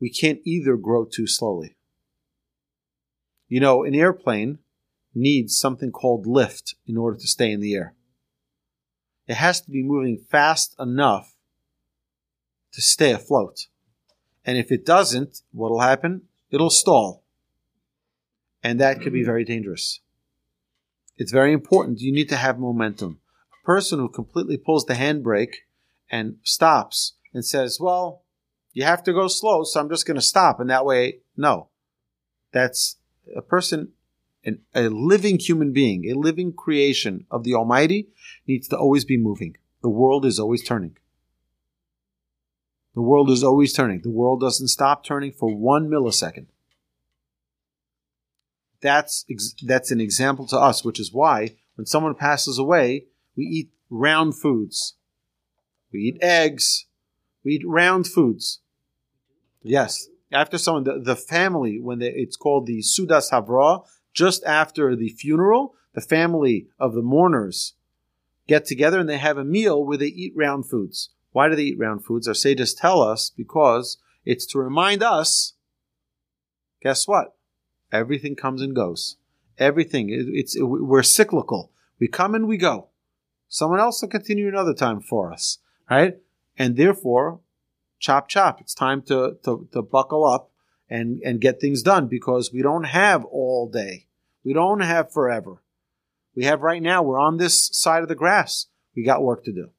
B: we can't either grow too slowly. You know, an airplane needs something called lift in order to stay in the air. It has to be moving fast enough to stay afloat. And if it doesn't, what'll happen? It'll stall and that could be very dangerous. It's very important. You need to have momentum. A person who completely pulls the handbrake and stops and says, Well, you have to go slow, so I'm just going to stop. And that way, no. That's a person, an, a living human being, a living creation of the Almighty needs to always be moving. The world is always turning. The world is always turning. The world doesn't stop turning for one millisecond. That's ex- that's an example to us, which is why when someone passes away, we eat round foods. We eat eggs. We eat round foods. Yes, after someone, the, the family, when they, it's called the Seudas Havraah, just after the funeral, the family of the mourners get together and they have a meal where they eat round foods. Why do they eat round foods? Our sages tell us because it's to remind us. Guess what? Everything comes and goes. Everything. It's we're cyclical. We come and we go. Someone else will continue another time for us, right? And therefore, chop chop. It's time to, to, to buckle up and, and get things done because we don't have all day. We don't have forever. We have right now, we're on this side of the grass. We got work to do.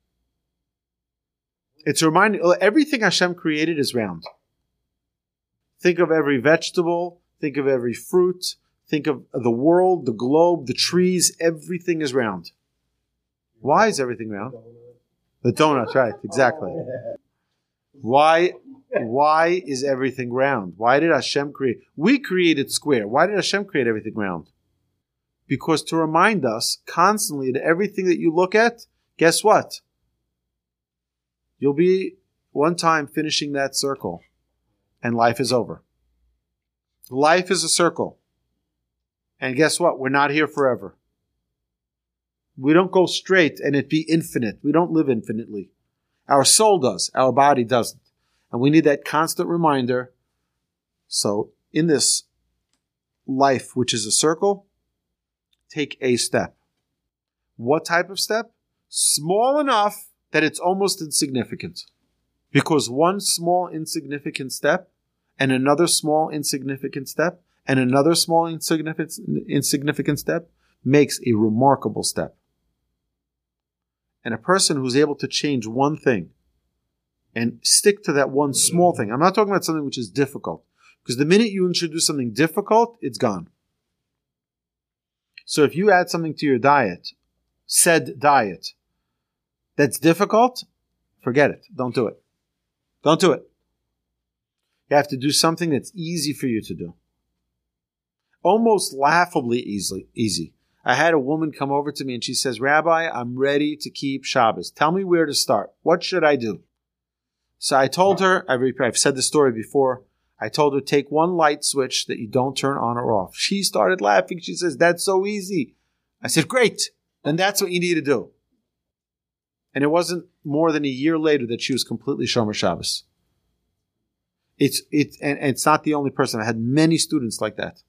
B: It's a reminder, everything Hashem created is round. Think of every vegetable, think of every fruit, think of the world, the globe, the trees, everything is round. Why is everything round? The donuts, right, exactly. Why why is everything round? Why did Hashem create? We created square. Why did Hashem create everything round? Because to remind us constantly that everything that you look at, guess what? You'll be one time finishing that circle and life is over. Life is a circle. And guess what? We're not here forever. We don't go straight and it be infinite. We don't live infinitely. Our soul does, our body doesn't. And we need that constant reminder. So, in this life, which is a circle, take a step. What type of step? Small enough that it's almost insignificant. Because one small insignificant step and another small insignificant step and another small insignificant, insignificant step makes a remarkable step. And a person who's able to change one thing and stick to that one small thing. I'm not talking about something which is difficult. Because the minute you introduce something difficult, it's gone. So if you add something to your diet, said diet, that's difficult, forget it. Don't do it. Don't do it. You have to do something that's easy for you to do. Almost laughably easily, easy. I had a woman come over to me and she says, Rabbi, I'm ready to keep Shabbos. Tell me where to start. What should I do? So I told her, I've said the story before. I told her, take one light switch that you don't turn on or off. She started laughing. She says, that's so easy. I said, great. Then that's what you need to do. And it wasn't more than a year later that she was completely Shomer Shabbos. It's, it, and, and it's not the only person. I had many students like that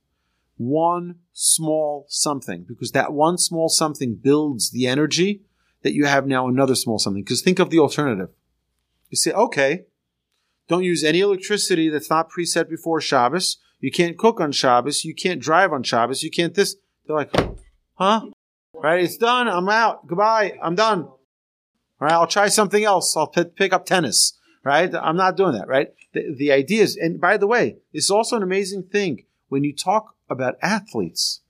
B: one small something because that one small something builds the energy that you have now another small something. Because think of the alternative. You say, okay, don't use any electricity that's not preset before Shabbos. You can't cook on Shabbos. You can't drive on Shabbos. You can't this. They're like, huh? Right? It's done. I'm out. Goodbye. I'm done. All right. I'll try something else. I'll p- pick up tennis. Right? I'm not doing that. Right? The, the idea is, and by the way, it's also an amazing thing when you talk about athletes.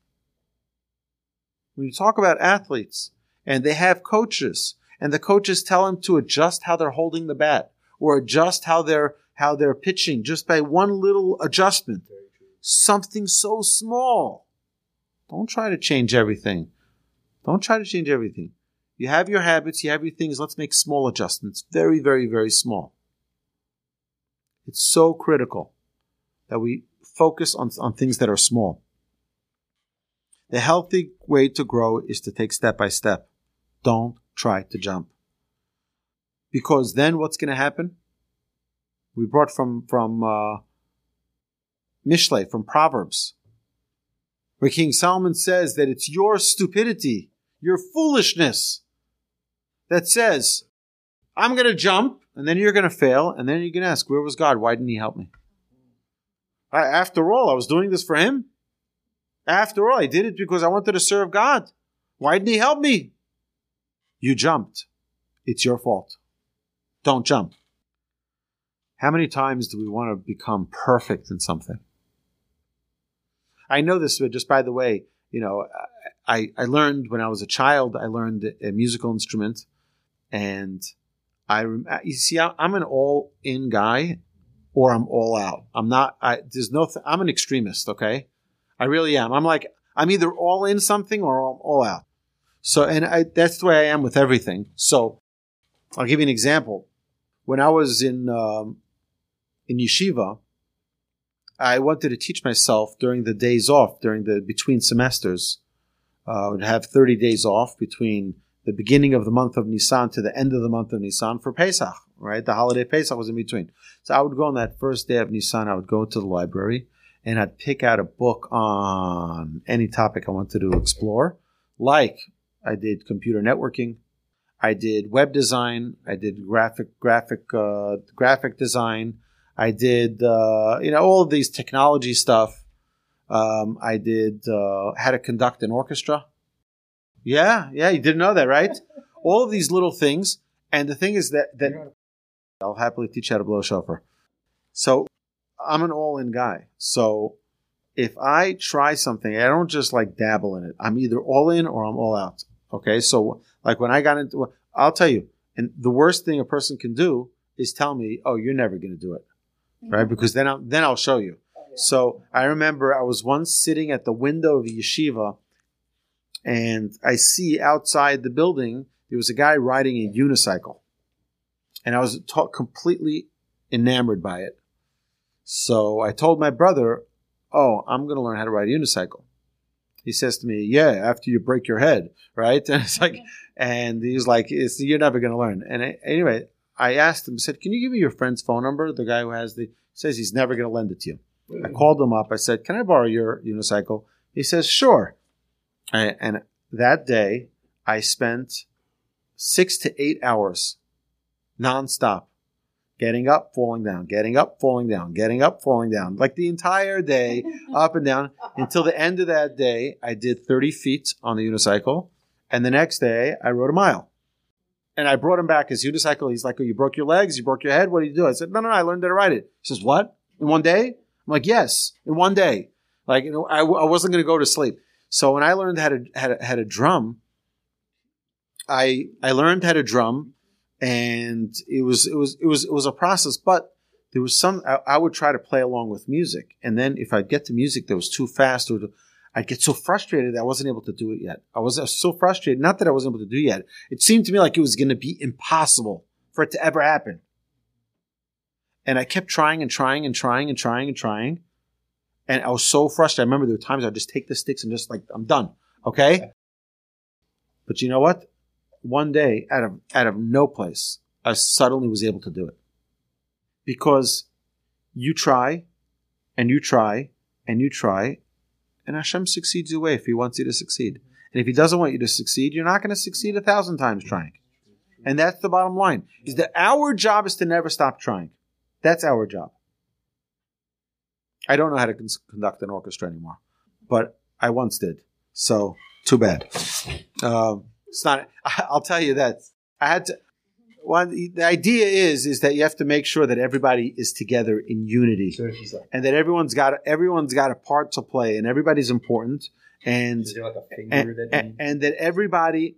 B: When you talk about athletes and they have coaches and the coaches tell them to adjust how they're holding the bat or adjust how they're how they're pitching just by one little adjustment. Something so small. Don't try to change everything. Don't try to change everything. You have your habits, you have your things. Let's make small adjustments. Very, very, very small. It's so critical that we focus on, on things that are small. The healthy way to grow is to take step by step. Don't try to jump. Because then what's going to happen? We brought from, from, uh, Mishle, from Proverbs, where King Solomon says that it's your stupidity, your foolishness that says, I'm going to jump, and then you're going to fail, and then you're going to ask, where was God? Why didn't he help me? I, after all, I was doing this for him. After all, I did it because I wanted to serve God. Why didn't he help me? You jumped. It's your fault. Don't jump. How many times do we want to become perfect in something? I know this, but just by the way, you know, I, I learned when I was a child, I learned a musical instrument and I you see, I'm an all in guy, or I'm all out. I'm not. I there's no. Th- I'm an extremist. Okay, I really am. I'm like I'm either all in something or I'm all out. So, and I, that's the way I am with everything. So, I'll give you an example. When I was in um, in yeshiva, I wanted to teach myself during the days off, during the between semesters. Uh, I would have 30 days off between the beginning of the month of Nisan to the end of the month of Nisan for Pesach, right? The holiday Pesach was in between. So I would go on that first day of Nissan, I would go to the library and I'd pick out a book on any topic I wanted to explore. Like I did computer networking, I did web design, I did graphic graphic uh, graphic design, I did uh, you know all of these technology stuff. Um, I did uh, how to conduct an orchestra. Yeah, yeah, you didn't know that, right? all of these little things, and the thing is that that I'll happily teach you how to blow a shofar. So I'm an all-in guy. So if I try something, I don't just like dabble in it. I'm either all in or I'm all out. Okay, so like when I got into, I'll tell you, and the worst thing a person can do is tell me, "Oh, you're never going to do it," mm-hmm. right? Because then I'll then I'll show you. Oh, so I remember I was once sitting at the window of a yeshiva, and I see outside the building there was a guy riding a unicycle, and I was ta- completely enamored by it. So I told my brother, "Oh, I'm going to learn how to ride a unicycle." He says to me, "Yeah, after you break your head, right?" And it's like, and he's like, it's, "You're never going to learn." And I, anyway, I asked him, I said, "Can you give me your friend's phone number?" The guy who has the says he's never going to lend it to you. I called him up. I said, "Can I borrow your unicycle?" He says, "Sure." I- and that day, I spent six to eight hours nonstop, getting up, falling down, getting up, falling down, getting up, falling down, like the entire day, up and down until the end of that day. I did 30 feet on the unicycle, and the next day I rode a mile. And I brought him back his unicycle. He's like, "Oh, you broke your legs, you broke your head. What did you do?" I said, "No, no, no I learned how to ride it." He says, "What? In one day?" I'm like, "Yes, in one day." Like, you know, I, I wasn't going to go to sleep. So when I learned how to how to, how to drum, I I learned how to drum, and it was it was it was it was a process. But there was some I, I would try to play along with music, and then if I'd get to music that was too fast, or I'd get so frustrated that I wasn't able to do it yet. I was uh, so frustrated, not that I wasn't able to do it yet. It seemed to me like it was going to be impossible for it to ever happen. And I kept trying and trying and trying and trying and trying. And I was so frustrated. I remember there were times I'd just take the sticks and just like, I'm done. Okay. But you know what? One day, out of out of no place, I suddenly was able to do it. Because you try and you try and you try, and Hashem succeeds your way if He wants you to succeed. And if He doesn't want you to succeed, you're not going to succeed a thousand times trying. And that's the bottom line: is that our job is to never stop trying. That's our job. I don't know how to con- conduct an orchestra anymore, but I once did. So too bad. Um, it's not. I'll tell you that I had to. One, the idea is is that you have to make sure that everybody is together in unity,
C: like,
B: and that everyone's got everyone's got a part to play, and everybody's important, and
C: like
B: and,
C: that
B: and, and that everybody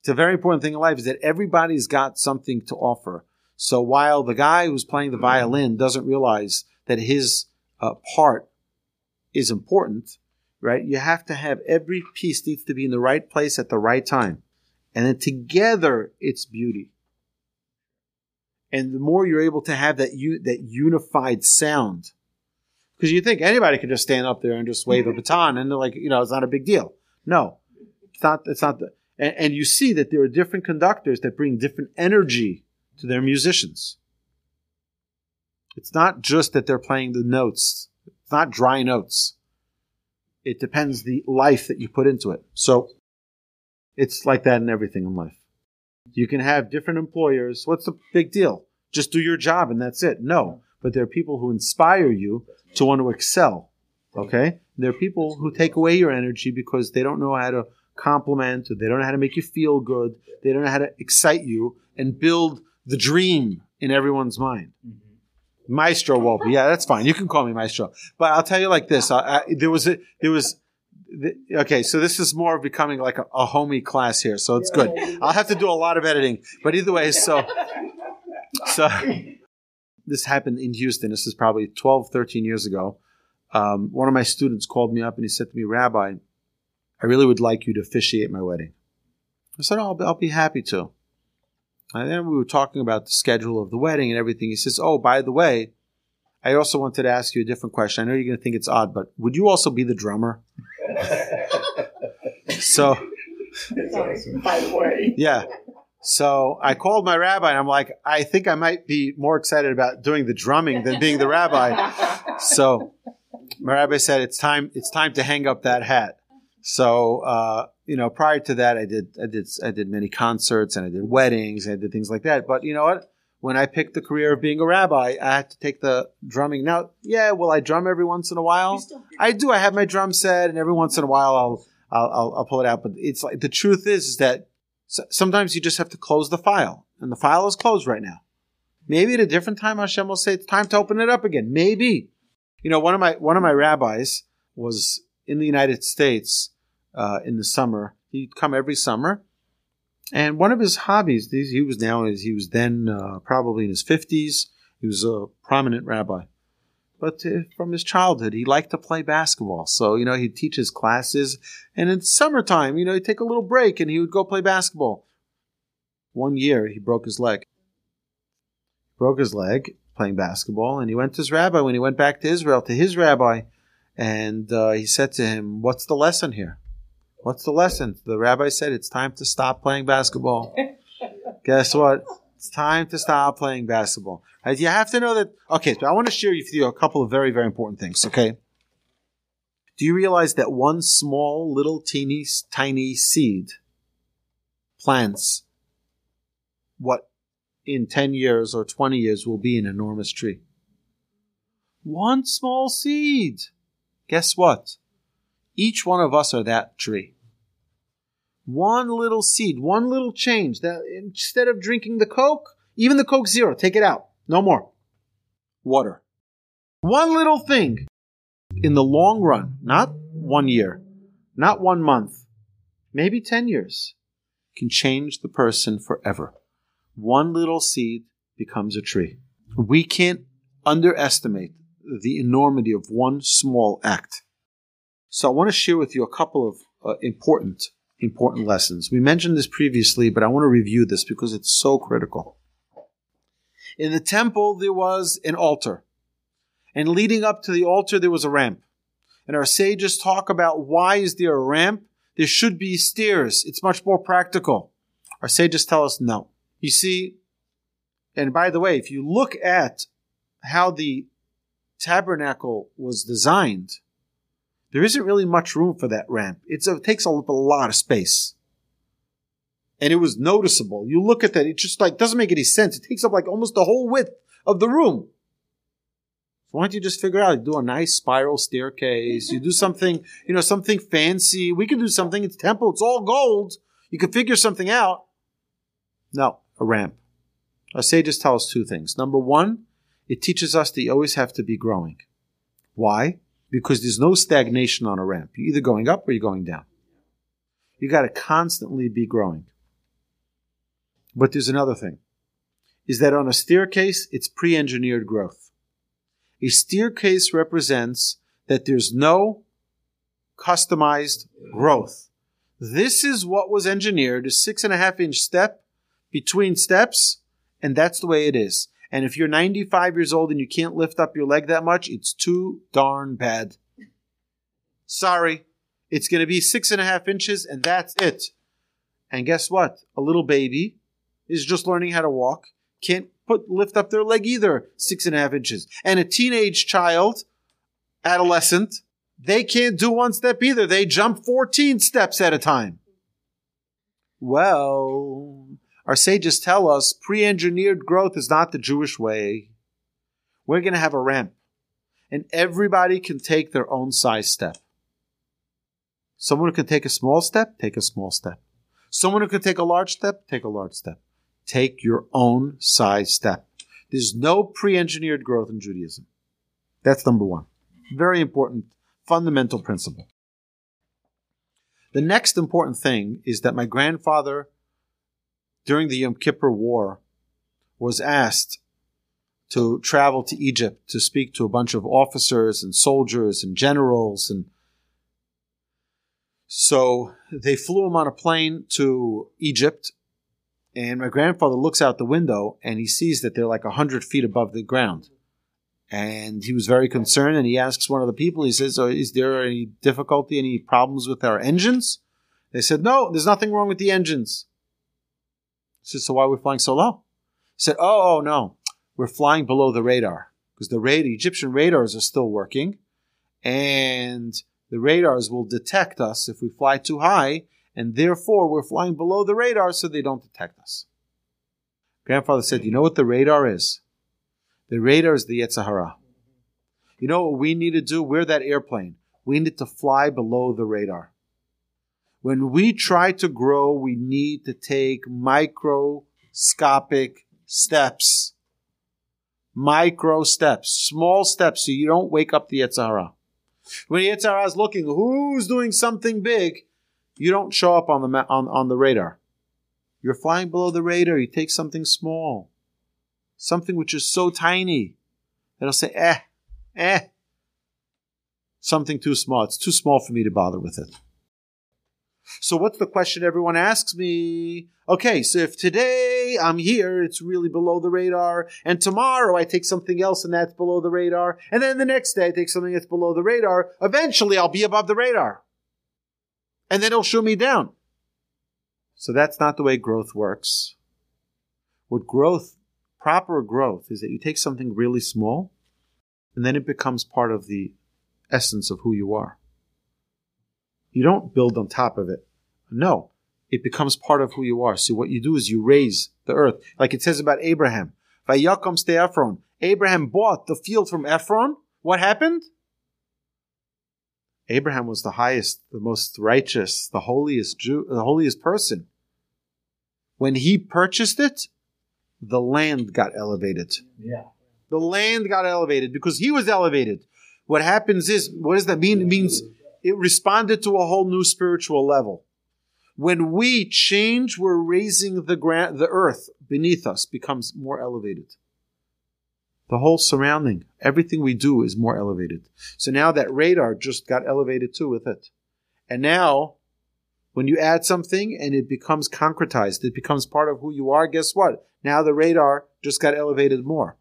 B: it's a very important thing in life is that everybody's got something to offer so while the guy who's playing the violin doesn't realize that his uh, part is important right you have to have every piece needs to be in the right place at the right time and then together it's beauty. And the more you're able to have that u- that unified sound. Because you think anybody can just stand up there and just wave a baton and they're like you know it's not a big deal. No. It's not it's not the and, and you see that there are different conductors that bring different energy to their musicians. It's not just that they're playing the notes. It's not dry notes. It depends the life that you put into it. So it's like that in everything in life. You can have different employers. What's the big deal? Just do your job and that's it. No. But there are people who inspire you to want to excel. Okay? There are people who take away your energy because they don't know how to compliment or they don't know how to make you feel good. They don't know how to excite you and build the dream in everyone's mind. Mm-hmm. Maestro Wolbe. Yeah, that's fine. You can call me Maestro. But I'll tell you like this. I, I, there was a, there was, th- okay, so this is more of becoming like a, a homie class here. So it's good. I'll have to do a lot of editing. But either way, so, so this happened in Houston. This is probably 12, 13 years ago. Um, one of my students called me up and he said to me, Rabbi, I really would like you to officiate my wedding. I said, oh, I'll, be, I'll be happy to. And then we were talking about the schedule of the wedding and everything. He says, Oh, by the way, I also wanted to ask you a different question. I know you're going to think it's odd, but would you also be the drummer? So,
D: by the way.
B: yeah. So I called my rabbi and I'm like, I think I might be more excited about doing the drumming than being the rabbi. So my rabbi said, it's time, it's time to hang up that hat. So, uh, you know, prior to that, I did, I did, I did many concerts and I did weddings and I did things like that. But you know what? When I picked the career of being a rabbi, I had to take the drumming. Now, yeah, will I drum every once in a while? I do. I have my drum set, and every once in a while, I'll, I'll, I'll, I'll pull it out. But it's like the truth is, is that sometimes you just have to close the file, and the file is closed right now. Maybe at a different time, Hashem will say it's time to open it up again. Maybe, you know, one of my one of my rabbis was in the United States uh, in the summer. He'd come every summer, and one of his hobbies, he was now he was then uh, probably in his fifties. He was a prominent rabbi, but uh, from his childhood, he liked to play basketball. So you know, he'd teach his classes, and in summertime, you know, he'd take a little break and he would go play basketball. One year, he broke his leg. Broke his leg playing basketball, and he went to his rabbi when he went back to Israel to his rabbi, and uh, he said to him, "What's the lesson here?" What's the lesson? The rabbi said it's time to stop playing basketball. Guess what? It's time to stop playing basketball. Right? You have to know that. Okay, so I want to share with you a couple of very, very important things. Okay. Do you realize that one small, little, teeny, tiny seed plants what in 10 years or 20 years will be an enormous tree? One small seed. Guess what? Each one of us are that tree. One little seed, one little change that instead of drinking the Coke, even the Coke Zero, take it out. No more. Water. One little thing in the long run, not one year, not one month, maybe 10 years, can change the person forever. One little seed becomes a tree. We can't underestimate the enormity of one small act. So I want to share with you a couple of uh, important important lessons. We mentioned this previously, but I want to review this because it's so critical. In the temple, there was an altar. And leading up to the altar, there was a ramp. And our sages talk about why is there a ramp? There should be stairs. It's much more practical. Our sages tell us no. You see, and by the way, if you look at how the tabernacle was designed, there isn't really much room for that ramp. It's it takes a, a lot of space. And it was noticeable. You look at that, it just like doesn't make any sense. It takes up like almost the whole width of the room. Why don't you just figure out, do a nice spiral staircase, you do something, you know, something fancy. We can do something. It's temple, it's all gold. You can figure something out. No, a ramp. Our sages tell us two things. Number one, it teaches us that you always have to be growing. Why? Because there's no stagnation on a ramp. You're either going up or you're going down. You got to constantly be growing. But there's another thing is that on a staircase, it's pre engineered growth. A staircase represents that there's no customized growth. This is what was engineered a six and a half inch step between steps, and that's the way it is. And if you're 95 years old and you can't lift up your leg that much, it's too darn bad. Sorry. It's going to be six and a half inches, and that's it. And guess what? A little baby is just learning how to walk, can't put lift up their leg either, six and a half inches. And a teenage child, adolescent, they can't do one step either. They jump 14 steps at a time. Well, our sages tell us pre engineered growth is not the Jewish way. We're going to have a ramp, and everybody can take their own size step. Someone who can take a small step, take a small step. Someone who can take a large step, take a large step. Take your own size step. There's no pre engineered growth in Judaism. That's number one. Very important, fundamental principle. The next important thing is that my grandfather during the Yom Kippur War was asked to travel to Egypt to speak to a bunch of officers and soldiers and generals and so they flew him on a plane to Egypt and my grandfather looks out the window and he sees that they're like 100 feet above the ground. And he was very concerned and he asks one of the people, he says, oh, Is there any difficulty, any problems with our engines? They said, No, there's nothing wrong with the engines. Said, So why are we flying so low? He said, Oh, oh no, we're flying below the radar because the radar, Egyptian radars are still working and the radars will detect us if we fly too high and therefore we're flying below the radar so they don't detect us. Grandfather said, You know what the radar is? The radar is the Yetzer Hara. You know what we need to do? We're that airplane. We need to fly below the radar. When we try to grow, we need to take microscopic steps. Micro steps, small steps, so you don't wake up the Yetzer Hara. When the Yetzer Hara is looking, who's doing something big? you don't show up on the ma- on, on the radar. You're flying below the radar. You take something small, something which is so tiny that'll say, eh, eh. Something too small. It's too small for me to bother with it. So what's the question everyone asks me? Okay, so if today I'm here, it's really below the radar, and tomorrow I take something else and that's below the radar, and then the next day I take something that's below the radar, eventually I'll be above the radar and then it'll shoot me down. So that's not the way growth works. What growth, proper growth, is that you take something really small and then it becomes part of the essence of who you are. You don't build on top of it. No, it becomes part of who you are. So what you do is you raise the earth. Like it says about Abraham. Vayakom sde Ephron. Abraham bought the field from Ephron. What happened? Abraham was the highest, the most righteous, the holiest Jew, the holiest person. When he purchased it, the land got elevated.
C: Yeah.
B: The land got elevated because he was elevated. What happens is, what does that mean? It means it responded to a whole new spiritual level. When we change, we're raising the gra- the earth beneath us becomes more elevated. The whole surrounding, everything we do is more elevated. So now that radar just got elevated too with it. And now, when you add something and it becomes concretized, it becomes part of who you are, guess what? Now the radar just got elevated more.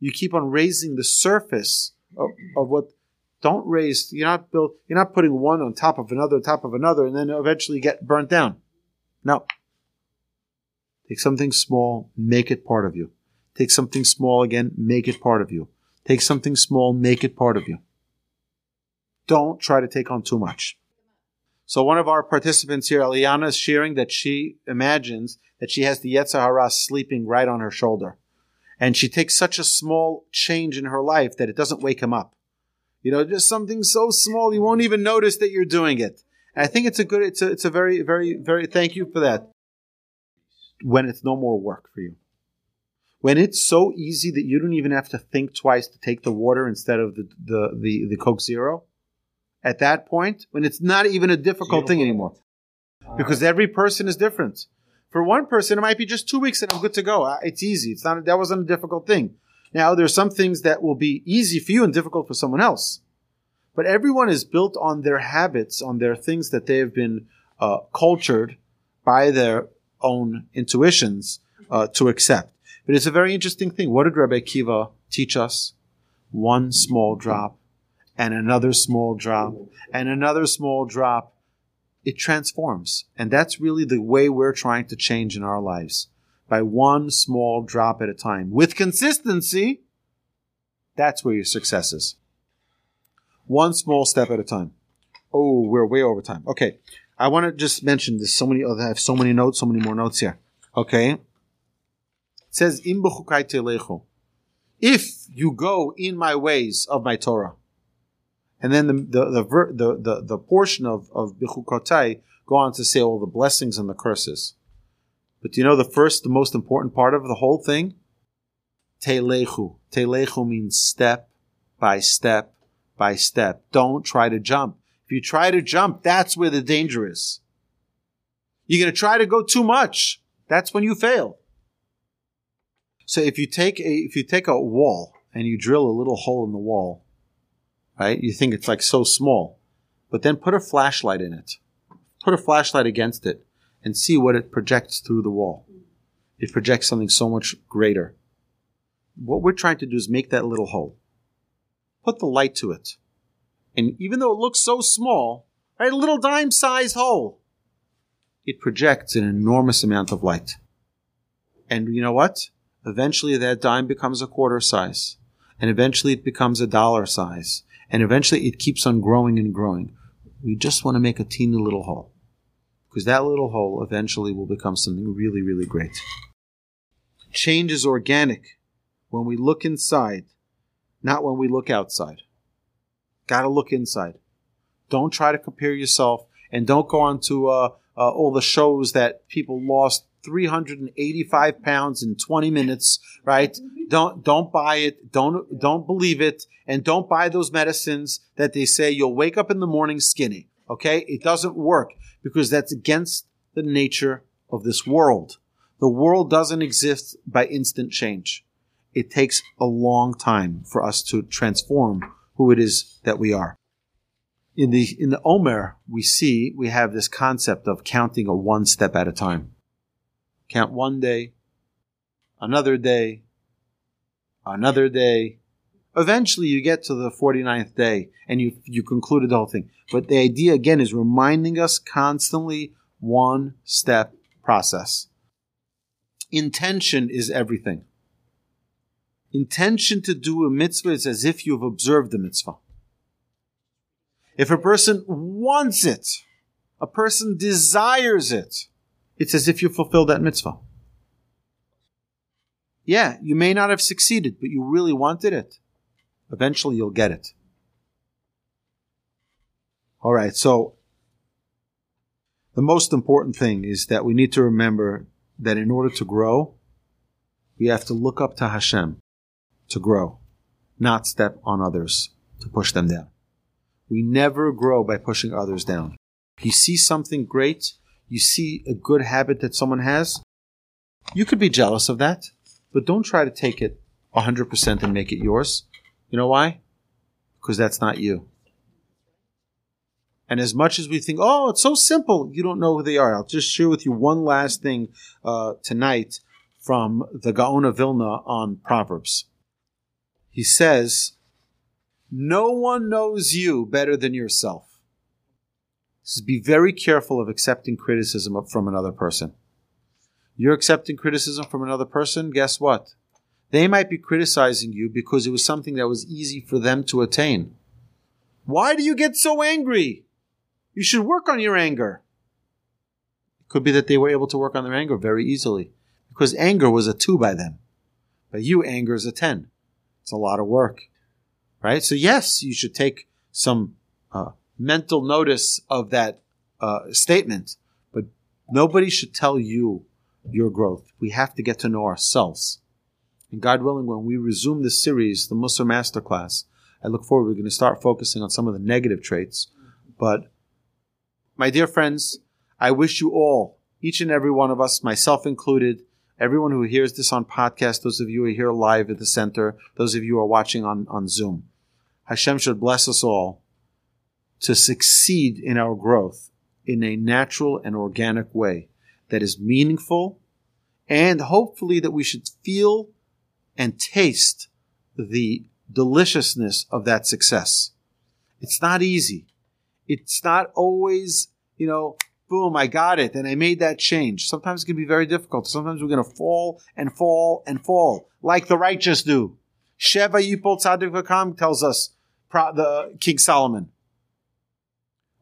B: You keep on raising the surface of, of what don't raise you're not build you're not putting one on top of another on top of another and then eventually get burnt down. No. Take something small, make it part of you. Take something small again, make it part of you. Take something small, make it part of you. Don't try to take on too much. So one of our participants here, Eliana, is sharing that she imagines that she has the Yetzer Hara sleeping right on her shoulder. And she takes such a small change in her life that it doesn't wake him up. You know, just something so small you won't even notice that you're doing it. And I think it's a good, it's a, it's a very, very, very, thank you for that. When it's no more work for you when it's so easy that you don't even have to think twice to take the water instead of the the the, the Coke Zero, at that point, when it's not even a difficult thing anymore, because every person is different. For one person, it might be just two weeks and I'm good to go. It's easy. It's not that wasn't a difficult thing. Now there are some things that will be easy for you and difficult for someone else. But everyone is built on their habits, on their things that they have been uh, cultured by their own intuitions uh, to accept. But it's a very interesting thing. What did Rabbi Akiva teach us? One small drop and another small drop and another small drop. It transforms. And that's really the way we're trying to change in our lives. By one small drop at a time. With consistency, that's where your success is. One small step at a time. Oh, we're way over time. Okay. I want to just mention there's so many other, I have so many notes, so many more notes here. Okay says, Im If you go in my ways of my Torah. And then the the the the, the, the portion of, of Bichukotai go on to say all the blessings and the curses. But do you know the first, the most important part of the whole thing? Telechu. Telechu means step by step by step. Don't try to jump. If you try to jump, that's where the danger is. You're going to try to go too much. That's when you fail. So if you take a if you take a wall and you drill a little hole in the wall, right? You think it's like so small, but then put a flashlight in it. Put a flashlight against it and see what it projects through the wall. It projects something so much greater. What we're trying to do is make that little hole. Put the light to it. And even though it looks so small, right, a little dime sized hole, it projects an enormous amount of light. And you know what? Eventually that dime becomes a quarter size. And eventually it becomes a dollar size. And eventually it keeps on growing and growing. We just want to make a teeny little hole. Because that little hole eventually will become something really, really great. Change is organic when we look inside, not when we look outside. Gotta look inside. Don't try to compare yourself and don't go on to uh, uh, all the shows that people lost 385 pounds in 20 minutes, right? Don't, don't buy it. Don't, don't believe it. And don't buy those medicines that they say you'll wake up in the morning skinny. Okay. It doesn't work because that's against the nature of this world. The world doesn't exist by instant change. It takes a long time for us to transform who it is that we are. In the, in the Omer, we see, we have this concept of counting a one step at a time. Count one day, another day, another day. Eventually you get to the 49th day and you, you concluded the whole thing. But the idea again is reminding us constantly one step process. Intention is everything. Intention to do a mitzvah is as if you've observed the mitzvah. If a person wants it, a person desires it, it's as if you fulfilled that mitzvah. Yeah, you may not have succeeded, but you really wanted it. Eventually you'll get it. All right, so the most important thing is that we need to remember that in order to grow, we have to look up to Hashem to grow, not step on others to push them down. We never grow by pushing others down. You see something great, you see a good habit that someone has, you could be jealous of that, but don't try to take it 100% and make it yours. You know why? Because that's not you. And as much as we think, oh, it's so simple, you don't know who they are. I'll just share with you one last thing uh, tonight from the Gaon of Vilna on Proverbs. He says, No one knows you better than yourself. Says, be very careful of accepting criticism from another person. You're accepting criticism from another person, guess what? They might be criticizing you because it was something that was easy for them to attain. Why do you get so angry? You should work on your anger. It could be that they were able to work on their anger very easily because anger was a two by them. But you, anger is a 10. It's a lot of work, right? So yes, you should take some uh, mental notice of that uh, statement, but nobody should tell you your growth. We have to get to know ourselves. And God willing, when we resume this series, the Mussar Masterclass, I look forward. We're going to start focusing on some of the negative traits. But my dear friends, I wish you all, each and every one of us, myself included, everyone who hears this on podcast, those of you who are here live at the center, those of you who are watching on, on Zoom, Hashem should bless us all to succeed in our growth in a natural and organic way that is meaningful and hopefully that we should feel and taste the deliciousness of that success. It's not easy. It's not always, you know, boom, I got it, and I made that change. Sometimes it can be very difficult. Sometimes we're going to fall and fall and fall, like the righteous do. Sheva Yipol Tzadik Vakam tells us, the King Solomon.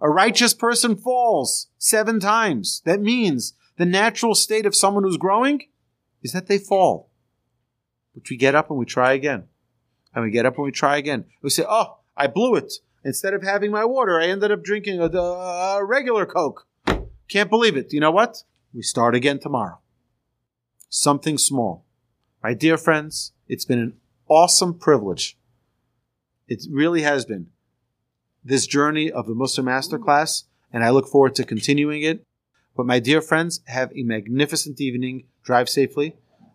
B: A righteous person falls seven times. That means the natural state of someone who's growing is that they fall. But we get up and we try again. And we get up and we try again. We say, oh, I blew it. Instead of having my water, I ended up drinking a, a regular Coke. Can't believe it. You know what? We start again tomorrow. Something small. My dear friends, it's been an awesome privilege. It really has been this journey of the Mussar Masterclass, and I look forward to continuing it. But my dear friends, have a magnificent evening. Drive safely.